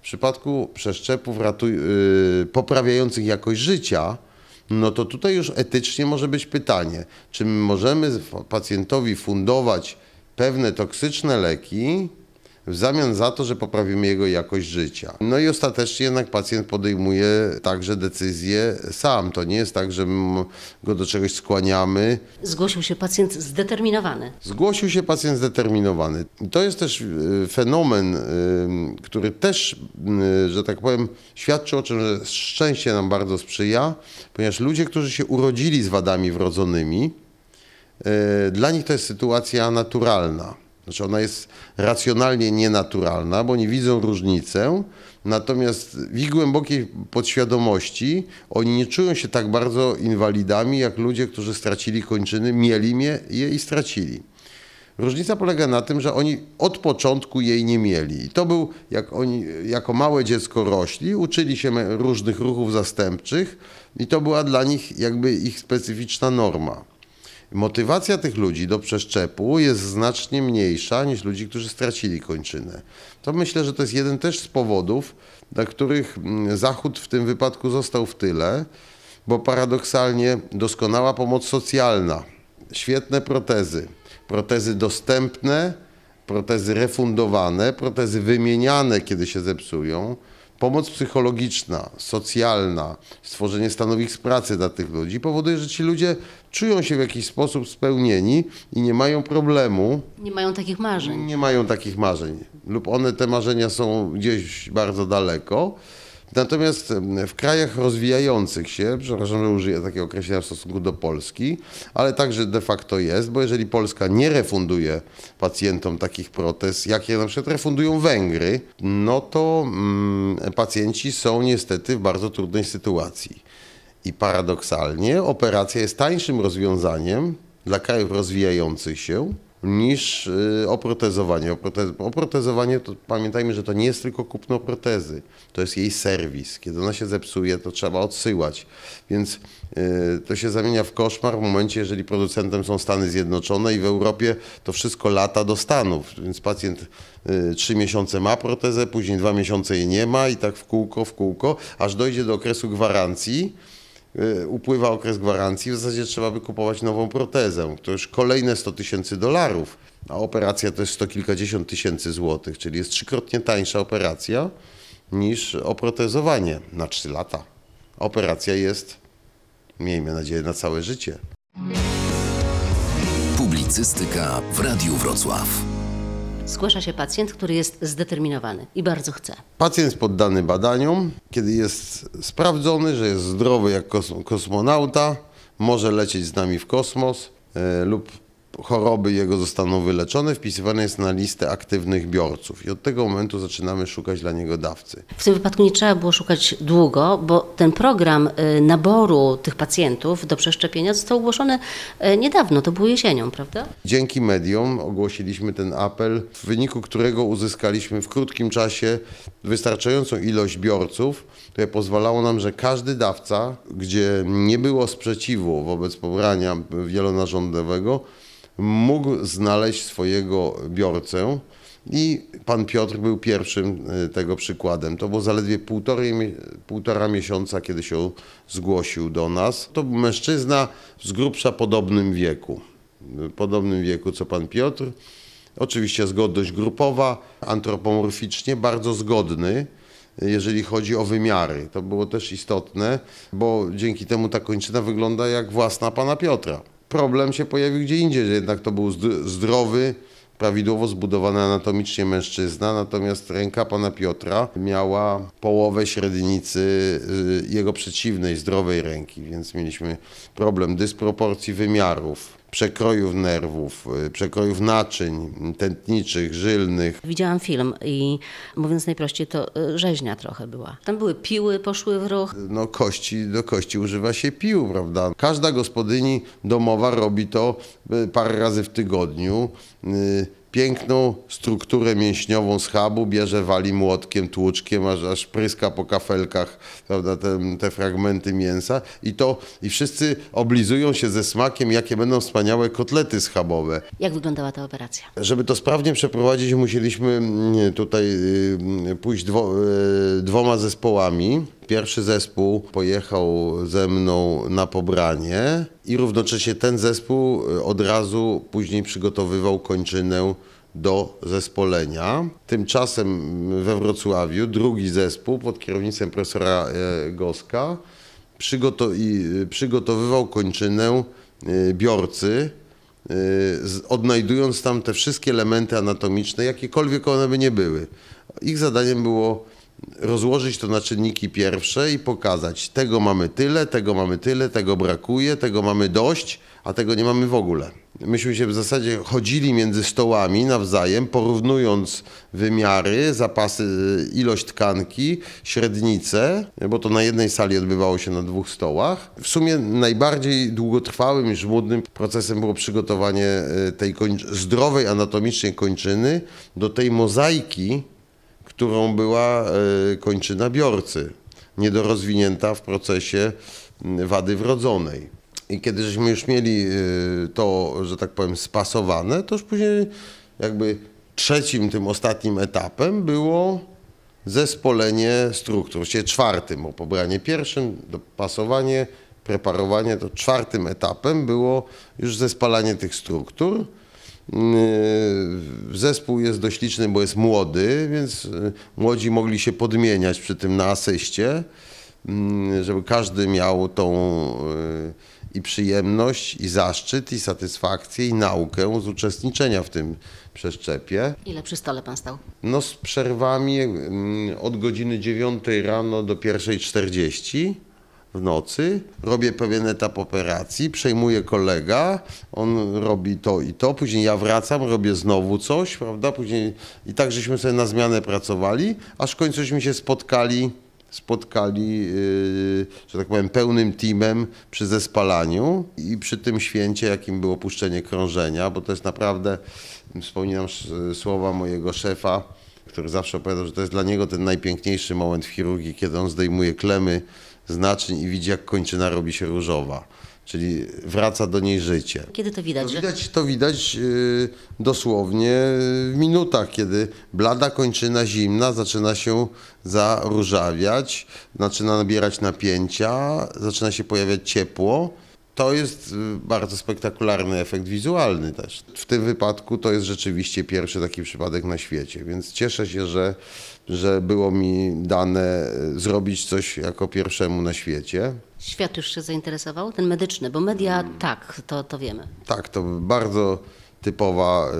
W przypadku przeszczepów ratuj, yy, poprawiających jakość życia, no to tutaj już etycznie może być pytanie, czy my możemy pacjentowi fundować pewne toksyczne leki w zamian za to, że poprawimy jego jakość życia. No i ostatecznie jednak pacjent podejmuje także decyzję sam. To nie jest tak, że my go do czegoś skłaniamy. Zgłosił się pacjent zdeterminowany. Zgłosił się pacjent zdeterminowany. To jest też y, fenomen, y, który też, y, że tak powiem, świadczy o tym, że szczęście nam bardzo sprzyja, ponieważ ludzie, którzy się urodzili z wadami wrodzonymi, dla nich to jest sytuacja naturalna. Znaczy ona jest racjonalnie nienaturalna, bo nie widzą różnicę, natomiast w ich głębokiej podświadomości oni nie czują się tak bardzo inwalidami, jak ludzie, którzy stracili kończyny, mieli je i stracili. Różnica polega na tym, że oni od początku jej nie mieli. I to był, jak oni jako małe dziecko rośli, uczyli się różnych ruchów zastępczych i to była dla nich jakby ich specyficzna norma. Motywacja tych ludzi do przeszczepu jest znacznie mniejsza niż ludzi, którzy stracili kończynę. To myślę, że to jest jeden też z powodów, dla których mm, Zachód w tym wypadku został w tyle, bo paradoksalnie doskonała pomoc socjalna, świetne protezy, protezy dostępne, protezy refundowane, protezy wymieniane, kiedy się zepsują, Pomoc psychologiczna, socjalna, stworzenie stanowisk pracy dla tych ludzi powoduje, że ci ludzie czują się w jakiś sposób spełnieni i nie mają problemu. Nie mają takich marzeń. Nie mają takich marzeń. Lub one, te marzenia są gdzieś bardzo daleko. Natomiast w krajach rozwijających się, przepraszam, że użyję takiego określenia w stosunku do Polski, ale także de facto jest, bo jeżeli Polska nie refunduje pacjentom takich protez, jakie na przykład refundują Węgry, no to mm, pacjenci są niestety w bardzo trudnej sytuacji. I paradoksalnie operacja jest tańszym rozwiązaniem dla krajów rozwijających się, niż y, oprotezowanie. Oprotezowanie to pamiętajmy, że to nie jest tylko kupno protezy, to jest jej serwis. Kiedy ona się zepsuje, to trzeba odsyłać. Więc y, to się zamienia w koszmar w momencie, jeżeli producentem są Stany Zjednoczone i w Europie to wszystko lata do Stanów. Więc pacjent y, trzy miesiące ma protezę, później dwa miesiące jej nie ma i tak w kółko, w kółko, aż dojdzie do okresu gwarancji upływa okres gwarancji, w zasadzie trzeba by kupować nową protezę. To już kolejne 100 tysięcy dolarów, a operacja to jest sto kilkadziesiąt tysięcy złotych, czyli jest trzykrotnie tańsza operacja niż oprotezowanie na 3 lata. Operacja jest, miejmy nadzieję, na całe życie. Publicystyka w Radiu Wrocław. Zgłasza się pacjent, który jest zdeterminowany i bardzo chce. Pacjent poddany badaniom, kiedy jest sprawdzony, że jest zdrowy jak kosmonauta, może lecieć z nami w kosmos e, lub choroby jego zostaną wyleczone, wpisywany jest na listę aktywnych biorców i od tego momentu zaczynamy szukać dla niego dawcy. W tym wypadku nie trzeba było szukać długo, bo ten program y, naboru tych pacjentów do przeszczepienia został ogłoszony y, niedawno, to było jesienią, prawda? Dzięki mediom ogłosiliśmy ten apel, w wyniku którego uzyskaliśmy w krótkim czasie wystarczającą ilość biorców, które pozwalało nam, że każdy dawca, gdzie nie było sprzeciwu wobec pobrania wielonarządowego, mógł znaleźć swojego biorcę. I pan Piotr był pierwszym e, tego przykładem. To było zaledwie półtorej, półtora miesiąca, kiedy się zgłosił do nas. To był mężczyzna z grubsza podobnym wieku. Podobnym wieku co pan Piotr. Oczywiście zgodność grupowa, antropomorficznie bardzo zgodny jeżeli chodzi o wymiary. To było też istotne, bo dzięki temu ta kończyna wygląda jak własna pana Piotra. Problem się pojawił gdzie indziej, że jednak to był zdr- zdrowy, prawidłowo zbudowany anatomicznie mężczyzna, natomiast ręka pana Piotra miała połowę średnicy y, jego przeciwnej, zdrowej ręki, więc mieliśmy problem dysproporcji wymiarów, przekrojów nerwów, y, przekrojów naczyń tętniczych, żylnych. Widziałam film i mówiąc najprościej, to y, rzeźnia trochę była. Tam były piły, poszły w ruch. no kości, do kości używa się pił, prawda? Każda gospodyni domowa robi to y, parę razy w tygodniu. Piękną strukturę mięśniową schabu bierze, wali młotkiem, tłuczkiem, aż, aż pryska po kafelkach, prawda, te, te fragmenty mięsa i to, i wszyscy oblizują się ze smakiem, jakie będą wspaniałe kotlety schabowe. Jak wyglądała ta operacja? Żeby to sprawnie przeprowadzić, musieliśmy mm, tutaj y, pójść dwo, y, dwoma zespołami. Pierwszy zespół pojechał ze mną na pobranie i równocześnie ten zespół y, od razu później przygotowywał kończynę do zespolenia. Tymczasem we Wrocławiu drugi zespół pod kierownictwem profesora e, Goska y, przygotowywał kończynę biorcy, odnajdując tam te wszystkie elementy anatomiczne, jakiekolwiek one by nie były. Ich zadaniem było rozłożyć to na czynniki pierwsze i pokazać, tego mamy tyle, tego mamy tyle, tego brakuje, tego mamy dość, a tego nie mamy w ogóle. Myśmy się w zasadzie chodzili między stołami nawzajem, porównując wymiary, zapasy, ilość tkanki, średnice, bo to na jednej sali odbywało się na dwóch stołach. W sumie najbardziej długotrwałym i żmudnym procesem było przygotowanie e, tej zdrowej anatomicznie kończyny do tej mozaiki, którą była e, kończyna biorcy, niedorozwinięta w procesie wady wrodzonej. I kiedy żeśmy już mieli e, to, że tak powiem, spasowane, to już później jakby trzecim, tym ostatnim etapem było zespolenie struktur, właściwie czwartym, bo pobranie pierwszym, dopasowanie, preparowanie, to czwartym etapem było już zespalanie tych struktur. Yy, Zespół jest dość liczny, bo jest młody, więc yy, młodzi mogli się podmieniać przy tym na asyście, yy, żeby każdy miał tą i przyjemność, i zaszczyt, i satysfakcję, i naukę z uczestniczenia w tym przeszczepie. Ile przy stole pan stał? No z przerwami od godziny 9 rano do 1.40 w nocy. Robię pewien etap operacji, przejmuje kolega, on robi to i to, później ja wracam, robię znowu coś, prawda? Później i tak żeśmy sobie na zmianę pracowali, aż w końcu żeśmy się spotkali spotkali, yy, że tak powiem, pełnym teamem przy zespalaniu i przy tym święcie, jakim było puszczenie krążenia, bo to jest naprawdę, wspominam słowa mojego szefa, który zawsze opowiadał, że to jest dla niego ten najpiękniejszy moment w chirurgii, kiedy on zdejmuje klemy z naczyń i widzi, jak kończyna robi się różowa. Czyli wraca do niej życie. Kiedy to widać? To że- widać, to widać yy, dosłownie w minutach, kiedy blada kończyna zimna zaczyna się zaróżawiać, zaczyna nabierać napięcia, zaczyna się pojawiać ciepło. To jest y, bardzo spektakularny efekt wizualny też. W tym wypadku to jest rzeczywiście pierwszy taki przypadek na świecie, więc cieszę się, że, że było mi dane y, zrobić coś jako pierwszemu na świecie. Świat już się zainteresował? Ten medyczny, bo media tak, to, to wiemy. Tak, to bardzo typowa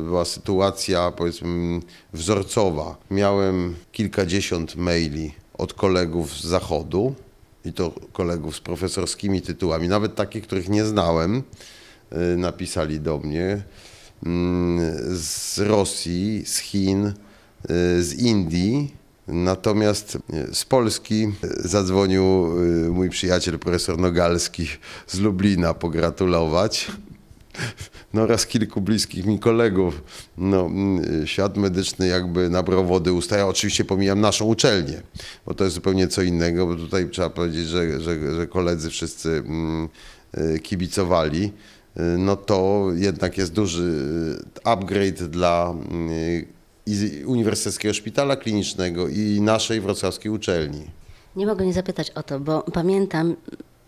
y, była sytuacja, powiedzmy, wzorcowa. Miałem kilkadziesiąt maili od kolegów z zachodu i to kolegów z profesorskimi tytułami, nawet takich, których nie znałem, y, napisali do mnie mm, z Rosji, z Chin, z Indii. Natomiast y, z Polski y, zadzwonił y, mój przyjaciel profesor Nogalski z Lublina pogratulować. No oraz kilku bliskich mi kolegów. No, mm, świat medyczny jakby nabrał wody usta. Ja oczywiście pomijam naszą uczelnię, bo to jest zupełnie co innego, bo tutaj trzeba powiedzieć, że, że, że koledzy wszyscy mm, y, kibicowali. Y, No to jednak jest duży y, upgrade dla y, i Uniwersyteckiego Szpitala Klinicznego i naszej wrocławskiej uczelni. Nie mogę nie zapytać o to, bo pamiętam,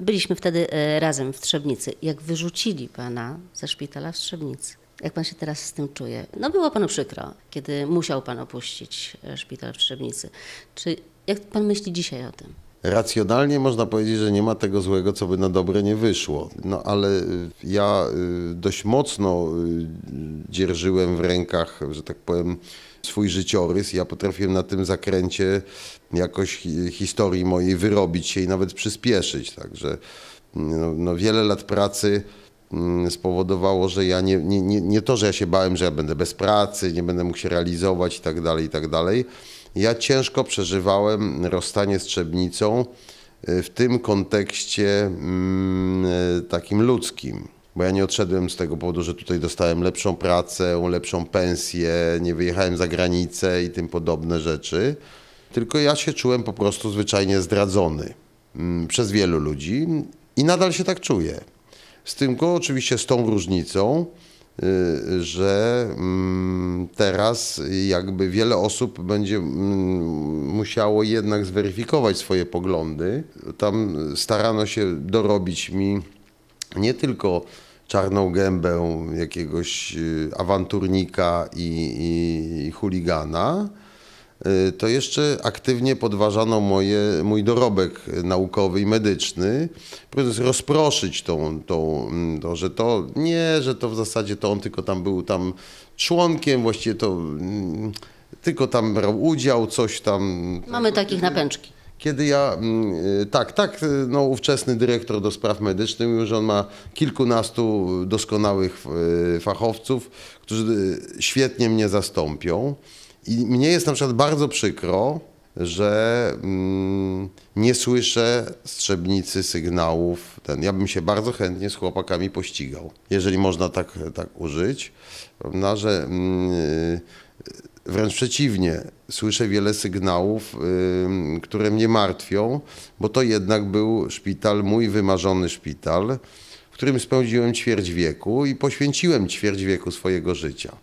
byliśmy wtedy e, razem w Trzebnicy, jak wyrzucili pana ze szpitala w Trzebnicy. Jak pan się teraz z tym czuje? No było panu przykro, kiedy musiał pan opuścić e, szpital w Trzebnicy. Czy jak pan myśli dzisiaj o tym? Racjonalnie można powiedzieć, że nie ma tego złego, co by na dobre nie wyszło. No ale y, ja dość mocno dzierżyłem w rękach, że tak powiem, swój życiorys. Ja potrafiłem na tym zakręcie jakoś hi- historii mojej wyrobić się i nawet przyspieszyć. Także no, no wiele lat pracy mm, spowodowało, że ja nie, nie, nie, nie to, że ja się bałem, że ja będę bez pracy, nie będę mógł się realizować i tak dalej, i tak dalej. Ja ciężko przeżywałem rozstanie z Trzebnicą y, w tym kontekście mm, y, takim ludzkim. Bo ja nie odszedłem z tego powodu, że tutaj dostałem lepszą pracę, lepszą pensję, nie wyjechałem za granicę i tym podobne rzeczy. Tylko ja się czułem po prostu zwyczajnie zdradzony mm, przez wielu ludzi i nadal się tak czuję. Z tym go oczywiście z tą różnicą, y, że mm, teraz jakby wiele osób będzie mm, musiało jednak zweryfikować swoje poglądy. Tam starano się dorobić mi nie tylko czarną gębę jakiegoś y, awanturnika i, i, i chuligana, y, to jeszcze aktywnie podważano moje, mój dorobek naukowy i medyczny, próbując rozproszyć tą, tą, mm, to, że to nie, że to w zasadzie to on tylko tam był tam członkiem, właściwie to mm, tylko tam brał udział, coś tam. Mamy takich napęczki. Kiedy ja, mm, y, tak, tak, y, no, ówczesny dyrektor do spraw medycznych mówił, że on ma kilkunastu doskonałych y, fachowców, którzy świetnie mnie zastąpią. I mnie jest na przykład bardzo przykro, że mm, nie słyszę strzebnicy sygnałów. Ten, ja bym się bardzo chętnie z chłopakami pościgał, jeżeli można tak, tak użyć, prawda, że mm, Wręcz przeciwnie, słyszę wiele sygnałów, które mnie martwią, bo to jednak był szpital, mój wymarzony szpital, w którym spędziłem ćwierć wieku i poświęciłem ćwierć wieku swojego życia.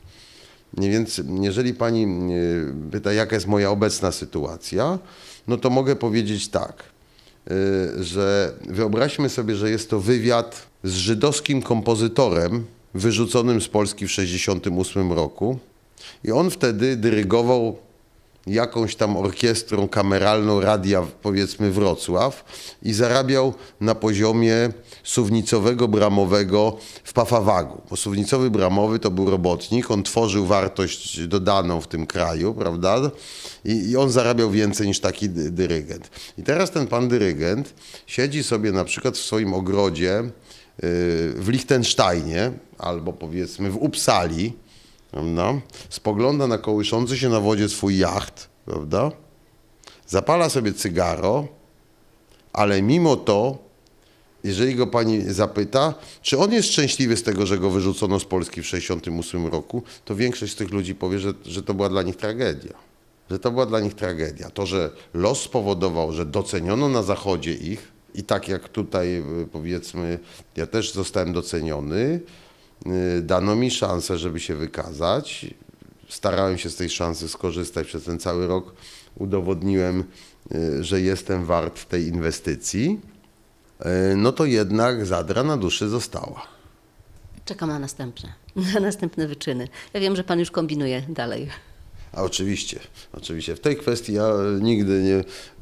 Więc jeżeli pani y, pyta, jaka jest moja obecna sytuacja, no to mogę powiedzieć tak, y, że wyobraźmy sobie, że jest to wywiad z żydowskim kompozytorem wyrzuconym z Polski w 1968 roku. I on wtedy dyrygował jakąś tam orkiestrą kameralną radia, powiedzmy Wrocław i zarabiał na poziomie suwnicowego bramowego w Pafawagu. Bo suwnicowy bramowy to był robotnik, on tworzył wartość dodaną w tym kraju, prawda? I, i on zarabiał więcej niż taki dy- dyrygent. I teraz ten pan dyrygent siedzi sobie na przykład w swoim ogrodzie yy, w Liechtensteinie albo powiedzmy w Uppsali, prawda? spogląda na kołyszący się na wodzie swój jacht, prawda? zapala sobie cygaro, ale mimo to, jeżeli go pani zapyta, czy on jest szczęśliwy z tego, że go wyrzucono z Polski w 1968 roku, to większość z tych ludzi powie, że, że to była dla nich tragedia. Że to była dla nich tragedia. To, że los spowodował, że doceniono na Zachodzie ich i tak jak tutaj y, powiedzmy, ja też zostałem doceniony, dano mi szansę, żeby się wykazać. Starałem się z tej szansy skorzystać przez ten cały rok. Udowodniłem, y, że jestem wart tej inwestycji. Y, No to jednak zadra na duszy została. Czekam na następne, na następne wyczyny. Ja wiem, że pan już kombinuje dalej. A oczywiście, oczywiście. W tej kwestii ja nigdy nie,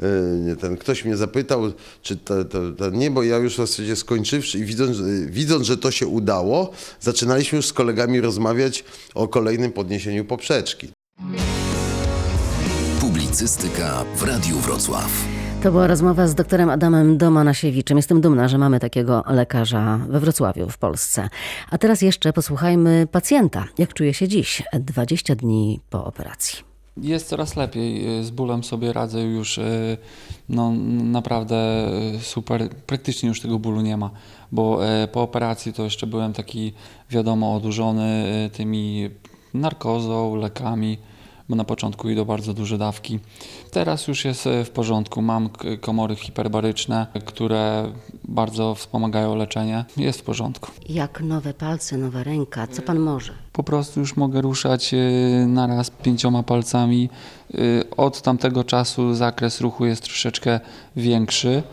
y, nie ten. Ktoś mnie zapytał, czy to, to, to nie, bo ja już w zasadzie skończywszy i widząc, że- widząc, że to się udało, zaczynaliśmy już z kolegami rozmawiać o kolejnym podniesieniu poprzeczki. Publicystyka w Radiu Wrocław. To była rozmowa z doktorem Adamem Domanasiewiczem. Jestem dumna, że mamy takiego lekarza we Wrocławiu, w Polsce. A teraz jeszcze posłuchajmy pacjenta. Jak czuje się dziś, 20 dni po operacji. Jest coraz lepiej, z bólem sobie radzę już, y, no naprawdę y, super, praktycznie już tego bólu nie ma, bo y, po operacji to jeszcze byłem taki, wiadomo, odurzony tymi narkozą, lekami, bo na początku idą bardzo duże dawki. Teraz już jest y, w porządku, mam komory hiperbaryczne, które bardzo wspomagają leczenie, jest w porządku. Jak nowe palce, nowa ręka, co pan może? Po prostu już mogę ruszać y, naraz pięcioma palcami. Y, Od tamtego czasu zakres ruchu jest troszeczkę większy.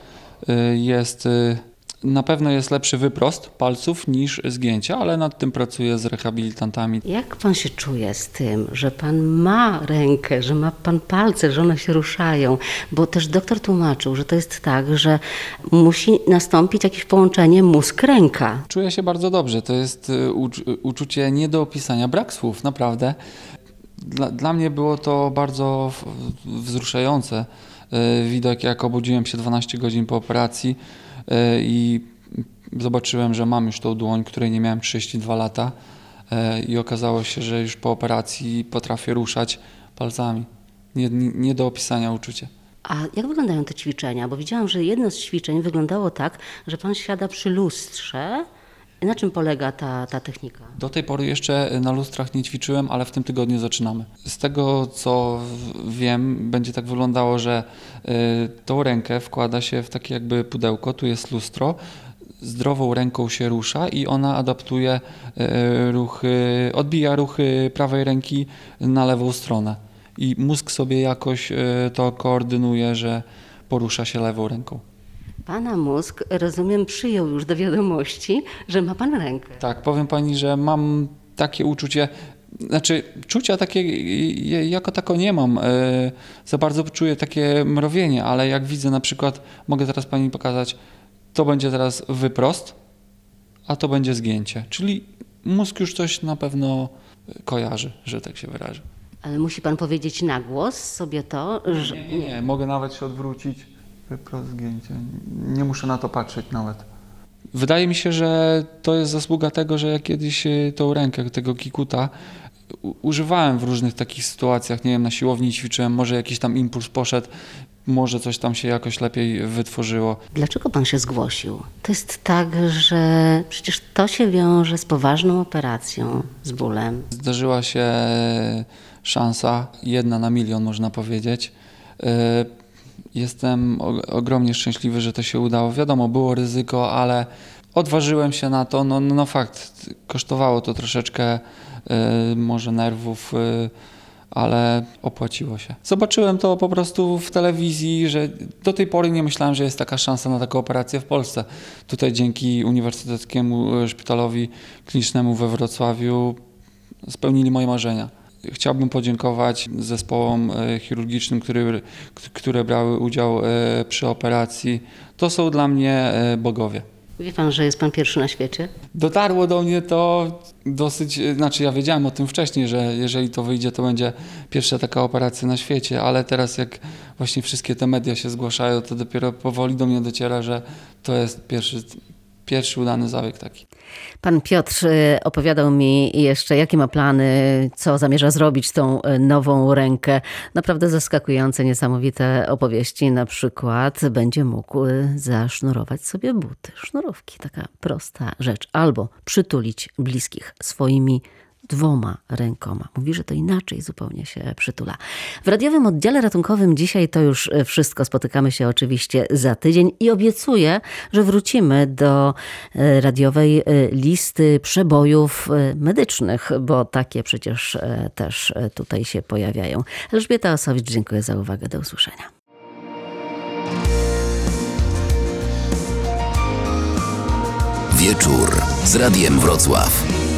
Jest Na pewno jest lepszy wyprost palców niż zgięcie, ale nad tym pracuję z rehabilitantami. Jak pan się czuje z tym, że pan ma rękę, że ma pan palce, że one się ruszają? Bo też doktor tłumaczył, że to jest tak, że musi nastąpić jakieś połączenie mózg-ręka. Czuję się bardzo dobrze. To jest y, ucz- uczucie nie do opisania, brak słów, naprawdę. Dla, dla mnie było to bardzo wzruszające. Y, Widok, jak obudziłem się 12 godzin po operacji y, i zobaczyłem, że mam już tą dłoń, której nie miałem 32 lata y, i okazało się, że już po operacji potrafię ruszać palcami. Nie, nie, nie do opisania uczucie. A jak wyglądają te ćwiczenia? Bo widziałam, że jedno z ćwiczeń wyglądało tak, że pan siada przy lustrze. Na czym polega ta, ta technika? Do tej pory jeszcze na lustrach nie ćwiczyłem, ale w tym tygodniu zaczynamy. Z tego co wiem, będzie tak wyglądało, że y, tą rękę wkłada się w takie jakby pudełko, tu jest lustro, zdrową ręką się rusza i ona adaptuje y, ruchy, odbija ruchy prawej ręki na lewą stronę. I mózg sobie jakoś y, to koordynuje, że porusza się lewą ręką. Pana mózg, rozumiem, przyjął już do wiadomości, że ma pan rękę. Tak, powiem pani, że mam takie uczucie, znaczy czucia takie jako tako nie mam. e, Za bardzo czuję takie mrowienie, ale jak widzę na przykład, mogę teraz pani pokazać, to będzie teraz wyprost, a to będzie zgięcie. Czyli mózg już coś na pewno kojarzy, że tak się wyrażę. Ale musi pan powiedzieć na głos sobie to, że... Nie, nie, mogę nawet się odwrócić. Wyprost zgięcie. Nie muszę na to patrzeć nawet. Wydaje mi się, że to jest zasługa tego, że ja kiedyś y, tą rękę, tego kikuta używałem w różnych takich sytuacjach. Nie wiem, na siłowni ćwiczyłem, może jakiś tam impuls poszedł, może coś tam się jakoś lepiej wytworzyło. Dlaczego pan się zgłosił? To jest tak, że przecież to się wiąże z poważną operacją, z bólem. Zdarzyła się szansa, jedna na milion można powiedzieć. Jestem ogromnie szczęśliwy, że to się udało. Wiadomo, było ryzyko, ale odważyłem się na to. No, no, no fakt, kosztowało to troszeczkę e, może nerwów, e, ale opłaciło się. Zobaczyłem to po prostu w telewizji, że do tej pory nie myślałem, że jest taka szansa na taką operację w Polsce. Tutaj dzięki Uniwersyteckiemu Szpitalowi Klinicznemu we Wrocławiu spełnili moje marzenia. Chciałbym podziękować zespołom e, chirurgicznym, które, które brały udział e, przy operacji. To są dla mnie e, bogowie. Wie pan, że jest pan pierwszy na świecie? Dotarło do mnie to dosyć, znaczy ja wiedziałem o tym wcześniej, że jeżeli to wyjdzie, to będzie pierwsza taka operacja na świecie, ale teraz jak właśnie wszystkie te media się zgłaszają, to dopiero powoli do mnie dociera, że to jest pierwszy, pierwszy udany zabieg taki. Pan Piotr y, opowiadał mi jeszcze, jakie ma plany, co zamierza zrobić z tą y, nową rękę. Naprawdę zaskakujące, niesamowite opowieści. Na przykład będzie mógł y, zasznurować sobie buty, sznurówki. Taka prosta rzecz. Albo przytulić bliskich swoimi dwoma rękoma. Mówi, że to inaczej zupełnie się przytula. W radiowym oddziale ratunkowym dzisiaj to już e, wszystko. Spotykamy się oczywiście za tydzień i obiecuję, że wrócimy do e, radiowej e, listy przebojów medycznych, bo takie przecież też tutaj się pojawiają. Elżbieta Osowicz, dziękuję za uwagę. Do usłyszenia. Wieczór z Radiem Wrocław.